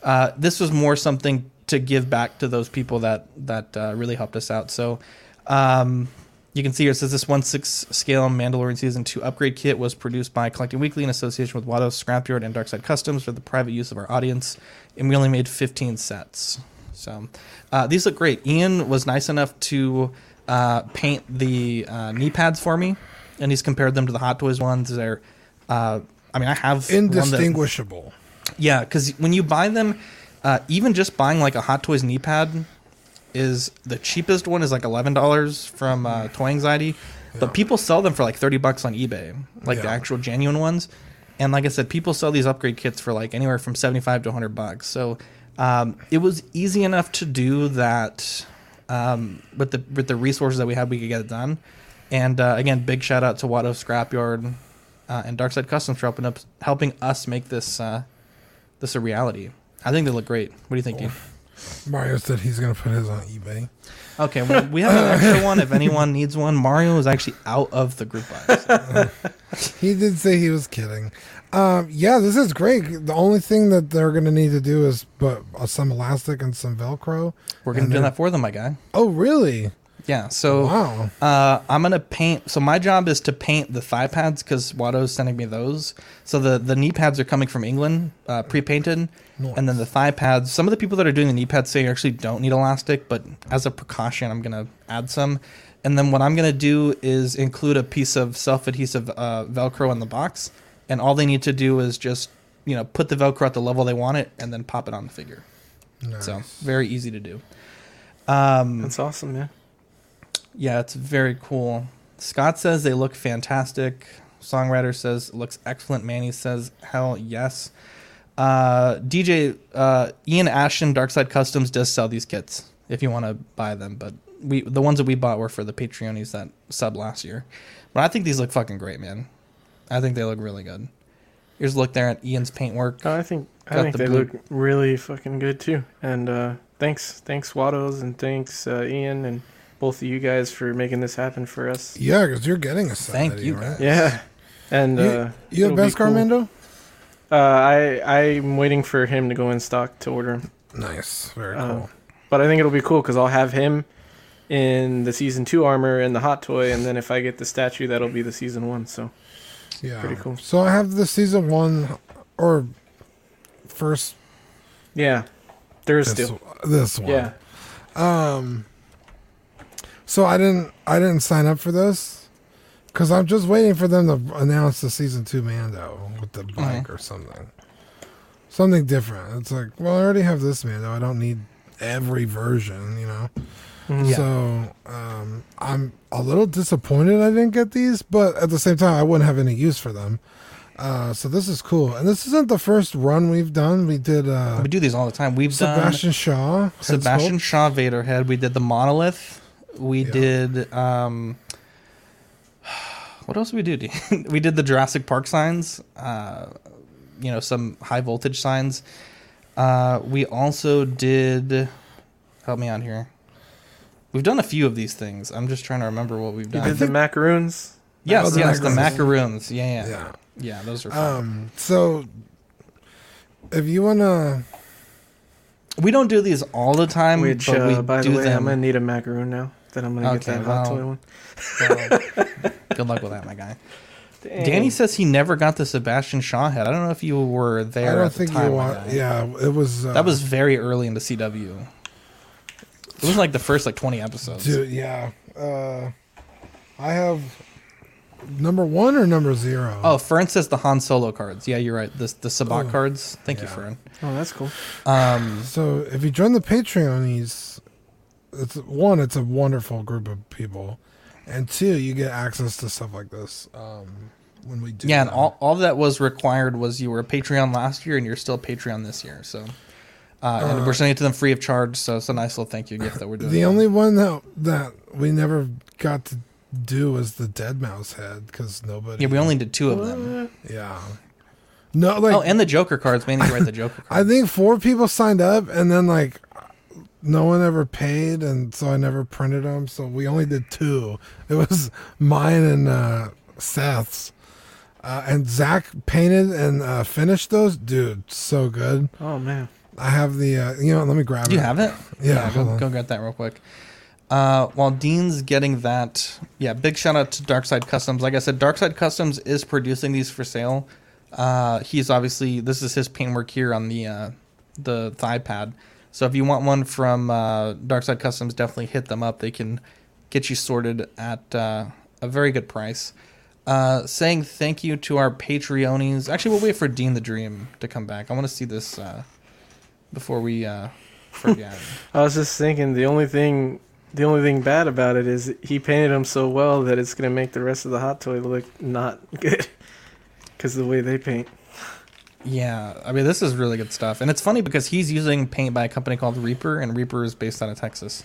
uh, this was more something to give back to those people that that uh, really helped us out. So. Um, you can see here it says this 1 6 scale Mandalorian Season 2 upgrade kit was produced by Collecting Weekly in association with Watto's Scrapyard and Darkside Customs for the private use of our audience, and we only made 15 sets. So uh, these look great. Ian was nice enough to uh, paint the uh, knee pads for me, and he's compared them to the Hot Toys ones. They're, uh, I mean, I have one that- Indistinguishable. yeah, because when you buy them, uh, even just buying like a Hot Toys knee pad is the cheapest one is like eleven dollars from uh, Toy Anxiety, but people sell them for like thirty bucks on eBay, like the actual genuine ones. And like I said, people sell these upgrade kits for like anywhere from seventy five to hundred bucks. So um, it was easy enough to do that um, with the with the resources that we had. We could get it done. And uh, again, big shout out to Watto Scrapyard uh, and Darkside Customs for helping up helping us make this uh, this a reality. I think they look great. What do you think, Dean? Mario said he's gonna put his on eBay. Okay, well, we have an extra one if anyone needs one. Mario is actually out of the group buy. so- he did say he was kidding. Um, yeah, this is great. The only thing that they're gonna need to do is put uh, some elastic and some Velcro. We're gonna And do then- that for them, my guy. Oh, really? Yeah. So Wow. uh, I'm gonna paint. So my job is to paint the thigh pads because Watto's sending me those. So the the knee pads are coming from England, uh, pre-painted, and then the thigh pads. Some of the people that are doing the knee pads say you actually don't need elastic, but as a precaution, I'm gonna add some. And then what I'm gonna do is include a piece of self-adhesive uh, Velcro in the box, and all they need to do is just you know put the Velcro at the level they want it, and then pop it on the figure. So very easy to do. Um, That's awesome, man. yeah, it's very cool. Scott says they look fantastic. Songwriter says it looks excellent. Manny says hell yes. Uh, DJ uh, Ian Ashton Darkside Customs does sell these kits if you want to buy them, but we the ones that we bought were for the Patreonies that sub last year. But I think these look fucking great, man. I think they look really good. Here's a look there at Ian's paintwork. I think I think the they blue- look really fucking good too. And uh, thanks, thanks Wattos, and thanks uh, Ian and both of you guys for making this happen for us. Yeah, because you're getting a set. Thank you, right? Yeah, and You- uh, you have it'll be Beskar Mando? Uh, I I'm waiting for him to go in stock to order. Nice, very Uh, cool. But I think it'll be cool because I'll have him in the season two armor and the hot toy, and then if I get the statue, that'll be the season one. So Yeah, pretty cool. So I have the season one or first yeah, there is this, still this one. yeah. Um. So I didn't I didn't sign up for this because I'm just waiting for them to announce the season two Mando with the bike or something, something different. It's like, well, I already have this Mando. I don't need every version, you know. Yeah. So um, I'm a little disappointed I didn't get these, but at the same time, I wouldn't have any use for them. Uh, so this is cool, and this isn't the first run we've done. We did uh, We do these all the time. We've Sebastian done Shaw, Sebastian. Shaw Vader head. We did the monolith. We Yeah. did um what else did we do? We did the Jurassic Park signs. Uh you know, some high voltage signs. Uh we also did help me out here. We've done a few of these things. I'm just trying to remember what we've You done. did the macaroons. yes, Oh, the yes, the macaroons. macaroons. Yeah, yeah. Yeah. Yeah, those are fun. Um, so if you wanna, we don't do these all the time, Which, but we uh, by do the way, them. I'm gonna need a macaroon now. That I'm gonna Okay, get that hot toy one. Good luck with that, my guy. Dang. Danny says he never got the Sebastian Shaw head. I don't know if you were there. I don't at the think time, you my want. Yeah, it was. Uh, that was very early in the CW. It was like the first like twenty episodes. Dude, yeah. Uh, I have number one or number zero. Oh, Fern says the Han Solo cards. Yeah, you're right. The the Sabacc Oh, cards. Thank you, yeah. Fern. Oh, that's cool. Um, So if you join the Patreon, Patreonies, it's one, it's a wonderful group of people, and two, you get access to stuff like this. Um, when we do, yeah, and all, all that was required was you were a Patreon last year and you're still a Patreon this year. So, uh, and Uh, we're sending it to them free of charge. So it's a nice little thank you gift that we're doing. the only one that that we never got to do was the Deadmau5 head because nobody. yeah, we only did two of them. Yeah. No, like oh, and the Joker cards. Mainly write the Joker cards. I think four people signed up, and then like no one ever paid, and so I never printed them. So we only did two. It was mine and uh, Seth's, uh, and Zach painted and uh, finished those. Dude, so good. Oh man. I have the. Uh, you know, let me grab Do it. you have it? Yeah, go, hold on. go get that real quick. Uh, while Dean's getting that, yeah, big shout out to Darkside Customs. Like I said, Darkside Customs is producing these for sale. Uh, he's obviously this is his paintwork here on the uh, the thigh pad. So if you want one from uh, Darkside Customs, definitely hit them up. They can get you sorted at uh, a very good price. Uh, saying thank you to our Patreonies. Actually, we'll wait for Dean the Dream to come back. I want to see this uh, before we uh, forget. I was just thinking the only thing the only thing bad about it is he painted them so well that it's gonna make the rest of the hot toy look not good because the way they paint. Yeah, I mean this is really good stuff, and it's funny because he's using paint by a company called Reaper, and Reaper is based out of Texas.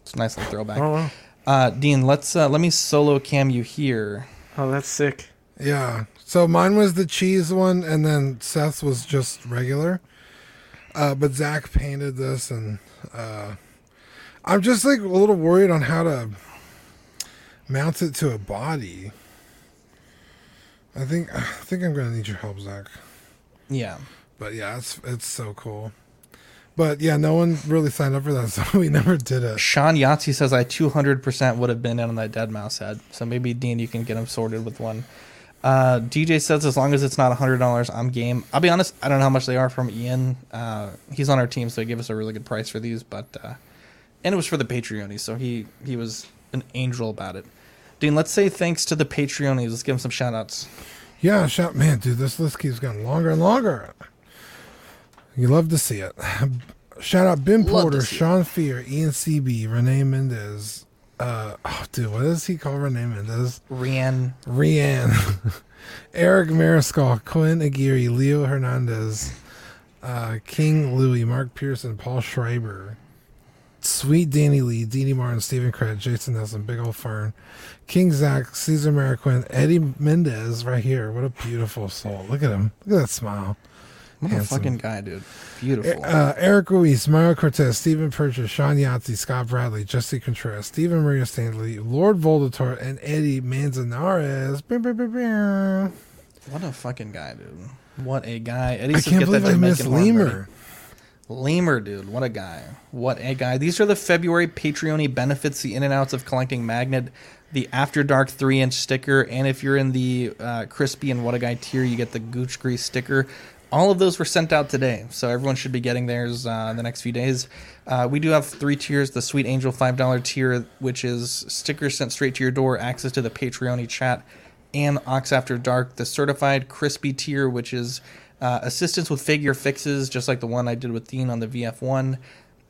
It's a nice little throwback. Oh, wow. uh, Dean, let's uh, let me solo cam you here. Oh, that's sick. Yeah. So mine was the cheese one, and then Seth's was just regular. Uh, but Zach painted this, and uh, I'm just like a little worried on how to mount it to a body. I think I think I'm gonna need your help, Zach. Yeah. But yeah, it's it's so cool. But yeah, no one really signed up for that, so we never did it. Sean Yahtzee says I 200% would have been in on that Deadmau5 head. So maybe Dean, you can get him sorted with one. Uh, DJ says as long as it's not $100, I'm game. I'll be honest, I don't know how much they are from Ian. Uh, he's on our team, so he gave us a really good price for these. But uh, and it was for the Patreonies, so he he was an angel about it. Dean, let's say thanks to the Patreonies. Let's give him some shout outs. Yeah, shout man, dude, this list keeps getting longer and longer. You love to see it. Shout out Ben Love Porter. Sean Fear, Ian CB, Renee Mendez. Uh, oh, dude, what does he call Renee Mendez? Rian. Rianne. Eric Mariscal, Quinn Aguirre, Leo Hernandez, uh, King Louie, Mark Pearson, Paul Schreiber, Sweet Danny Lee, Deanie Martin, Stephen Craig, Jason Nelson, Big Old Fern, King Zach, Caesar Mariquin, Eddie Mendez, right here. What a beautiful soul. Look at him. Look at that smile. What a fucking guy, dude. Beautiful. Uh, Eric Ruiz, Mario Cortez, Stephen Purchase, Sean Yahtzee, Scott Bradley, Jesse Contreras, Stephen Maria Stanley, Lord Voldator, and Eddie Manzanares. What a fucking guy, dude. What a guy. Eddie I can't believe I missed. Lemur. Lemur, dude. What a guy. What a guy. These are the February Patreon benefits, the in and outs of collecting Magnet, the After Dark 3 inch sticker, and if you're in the uh, Crispy and What a Guy tier, you get the Gooch Grease sticker. All of those were sent out today, so everyone should be getting theirs uh, the next few days. Uh, we do have three tiers the Sweet Angel $5 tier, which is stickers sent straight to your door, access to the Patreon chat, and Ox After Dark, the certified crispy tier, which is uh, assistance with figure fixes, just like the one I did with Dean on the VF1,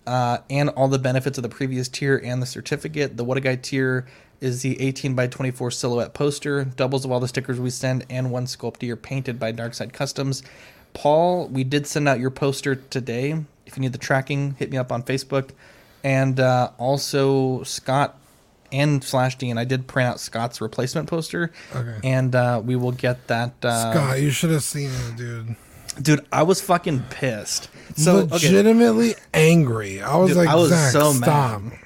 uh, and all the benefits of the previous tier and the certificate. The What a Guy tier is the 18 by 24 silhouette poster, doubles of all the stickers we send, and one sculpture painted by Darkside Customs. Paul, we did send out your poster today. If you need the tracking, hit me up on Facebook. And uh, also Scott and Slash D, and I did print out Scott's replacement poster. Okay. And uh, we will get that. Uh, Scott, you should have seen it, dude. Dude, I was fucking pissed. So okay. Legitimately angry. I was Dude, like, I was Zach, so stop. mad.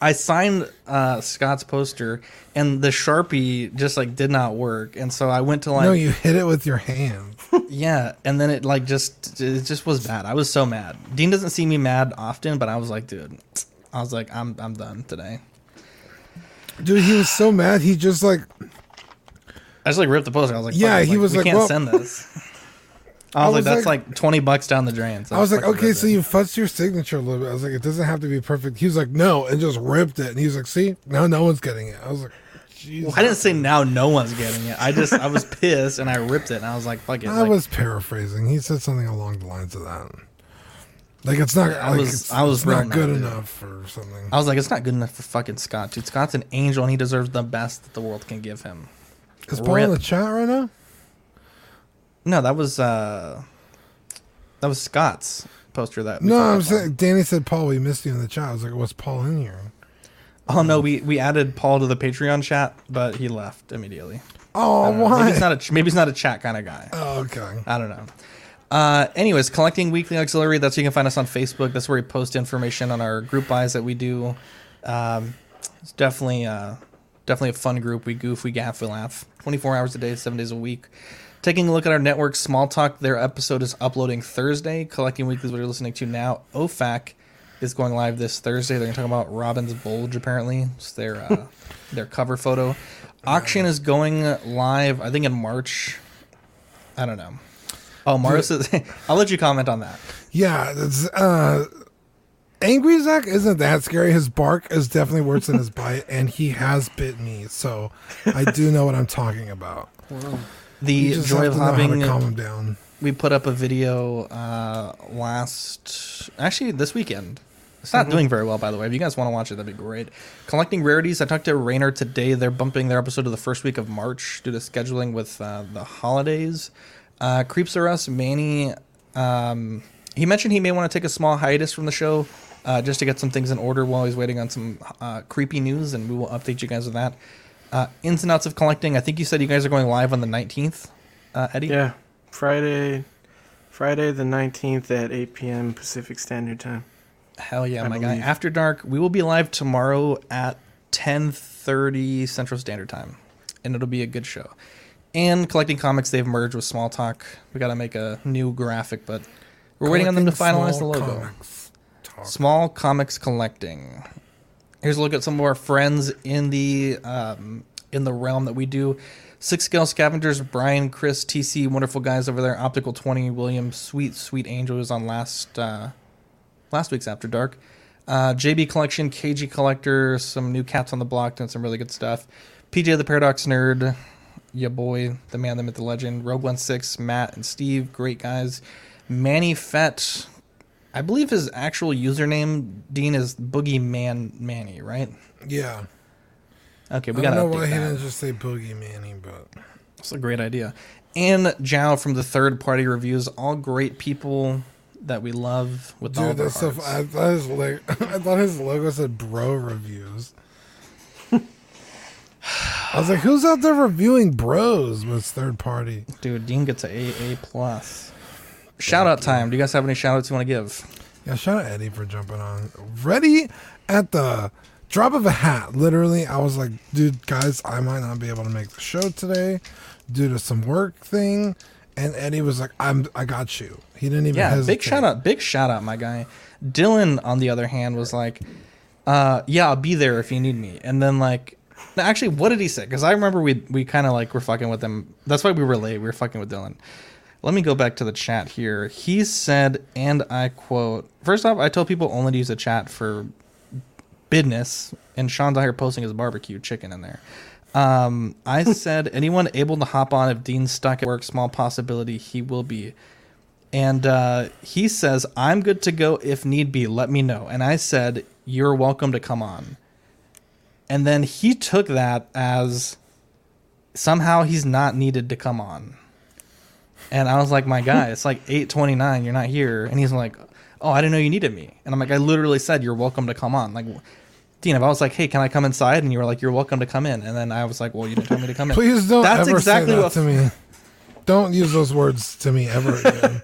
I signed uh, Scott's poster, and the sharpie just like did not work, and so I went to like no, you hit it with your hand. yeah, and then it like just it just was bad. I was so mad. Dean doesn't see me mad often, but I was like, dude, I was like, I'm I'm done today. Dude, he was so mad. He just like, I just like ripped the poster. I was like, Yeah, he was we like, can't well- send this. I was, I like, that's like- like, twenty bucks down the drain. So I was like, fucking okay, ripped so it. you fussed your signature a little bit. I was like, it doesn't have to be perfect. He was like, no, and just ripped it. And he was like, see, now no one's getting it. I was like, Jesus. I didn't say now no one's getting it. I just I was pissed and I ripped it and I was like, fuck it. I like, was paraphrasing. He said something along the lines of that. Like it's not. I like, was- it's, I was it's not good enough or something. I was like, it's not good enough for fucking Scott, dude. Scott's an angel and he deserves the best that the world can give him. Is Paul in the chat right now? No, that was uh that was Scott's poster that No, I'm saying Danny said Paul. We missed you in the chat. I was like, was Paul in here? Oh no, we we added Paul to the Patreon chat, but he left immediately. Oh, know. why? Maybe he's not a maybe he's not a chat kind of guy. Oh, okay. I don't know. Uh, anyways, collecting weekly auxiliary. That's where you can find us on Facebook. That's where we post information on our group buys that we do. Um, it's definitely uh, definitely a fun group. We goof, we gaff, we laugh. Twenty four hours a day, seven days a week. Taking a look at our network, Small Talk. Their episode is uploading Thursday. Collecting weekly is what you're listening to now. OFAC is going live this Thursday. They're going to talk about Robin's bulge. Apparently, it's their uh, their cover photo. Auction is going live. I think in March. I don't know. Oh, Mario says, I'll let you comment on that. Yeah, that's, uh, angry Zach isn't that scary. His bark is definitely worse than his bite, and he has bit me, so I do know what I'm talking about. The You just joy have of to know how to hopping. calm him down. We put up a video uh, last, actually this weekend. It's not doing very well, by the way. If you guys want to watch it, that'd be great. Collecting rarities. I talked to Rainer today. They're bumping their episode to the first week of March due to scheduling with uh, the holidays. Uh, Creeps are us. Manny. Um, he mentioned he may want to take a small hiatus from the show uh, just to get some things in order while he's waiting on some uh, creepy news, and we will update you guys with that. Uh, ins and outs of collecting. I think you said you guys are going live on the nineteenth, uh, Eddie. Yeah, Friday, Friday the 19th at 8 p.m. Pacific Standard Time. Hell yeah, I my guy. After dark, we will be live tomorrow at 10:30 Central Standard Time, and it'll be a good show. And collecting comics, they've merged with Small Talk. We got to make a new graphic, but we're waiting on them to finalize the logo. comics. Small comics collecting. Here's a look at some of our friends in the um, in the realm that we do. Six scale scavengers, Brian, Chris, TC, wonderful guys over there. Optical twenty, William, sweet sweet angel was on last uh, last week's After Dark. Uh, JB Collection, KG Collector, some new cats on the block, doing some really good stuff. PJ the Paradox Nerd, ya boy, the man, the myth, the legend. Rogue One Six, Matt and Steve, great guys. Manny Fett, I believe his actual username, Dean, is Boogeyman Manny, right? Yeah. Okay, we gotta I don't know why he didn't just say Boogie Manny, but It's a great idea. And Zhao from the third party reviews, all great people that we love with all dude, of our that's so. I thought his like, I thought his logo said Bro Reviews. I was like, who's out there reviewing Bros? Was third party. Dude, Dean gets a A A plus. Shout out time. Do you guys have any shout outs you want to give? Yeah, shout out Eddie for jumping on. Ready at the drop of a hat. Literally, I was like, dude, guys, I might not be able to make the show today due to some work thing. And Eddie was like, I'm I got you. He didn't even Yeah, hesitate. big shout out, big shout out, my guy. Dylan, on the other hand, was like, uh, "Yeah, I'll be there if you need me." And then like, no, actually, what did he say? Because I remember we we kind of like were fucking with him. That's why we were late. We were fucking with Dylan. Let me go back to the chat here. He said, and I quote: First off, I told people only to use the chat for business, and Sean's out here posting his barbecue chicken in there. Um, I said, anyone able to hop on if Dean's stuck at work, small possibility he will be. And uh, he says, I'm good to go if need be. Let me know. And I said, You're welcome to come on. And then he took that as somehow he's not needed to come on. And I was like, My guy, it's like 829. You're not here. And he's like, Oh, I didn't know you needed me. And I'm like, I literally said, You're welcome to come on. Like, Dean, if I was like, Hey, can I come inside? And you were like, You're welcome to come in. And then I was like, Well, you didn't tell me to come in. Please don't That's ever exactly say that what to me. Don't use those words to me ever again.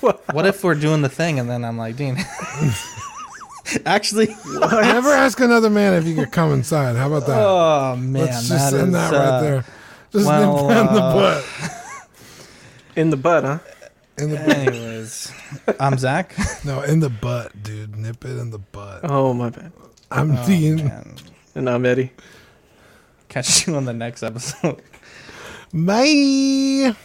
what if we're doing the thing and then I'm like, Dean, actually, Never ask another man if you could come inside. How about that? Oh man, Let's just that end is, that right uh, there. Just well, nip that in the uh, butt. In the butt, huh? In the butt. Anyways, I'm Zach. No, in the butt, dude. Nip it in the butt. Oh, my bad. I'm Oh, Dean. man. And I'm Eddie. Catch you on the next episode. Bye.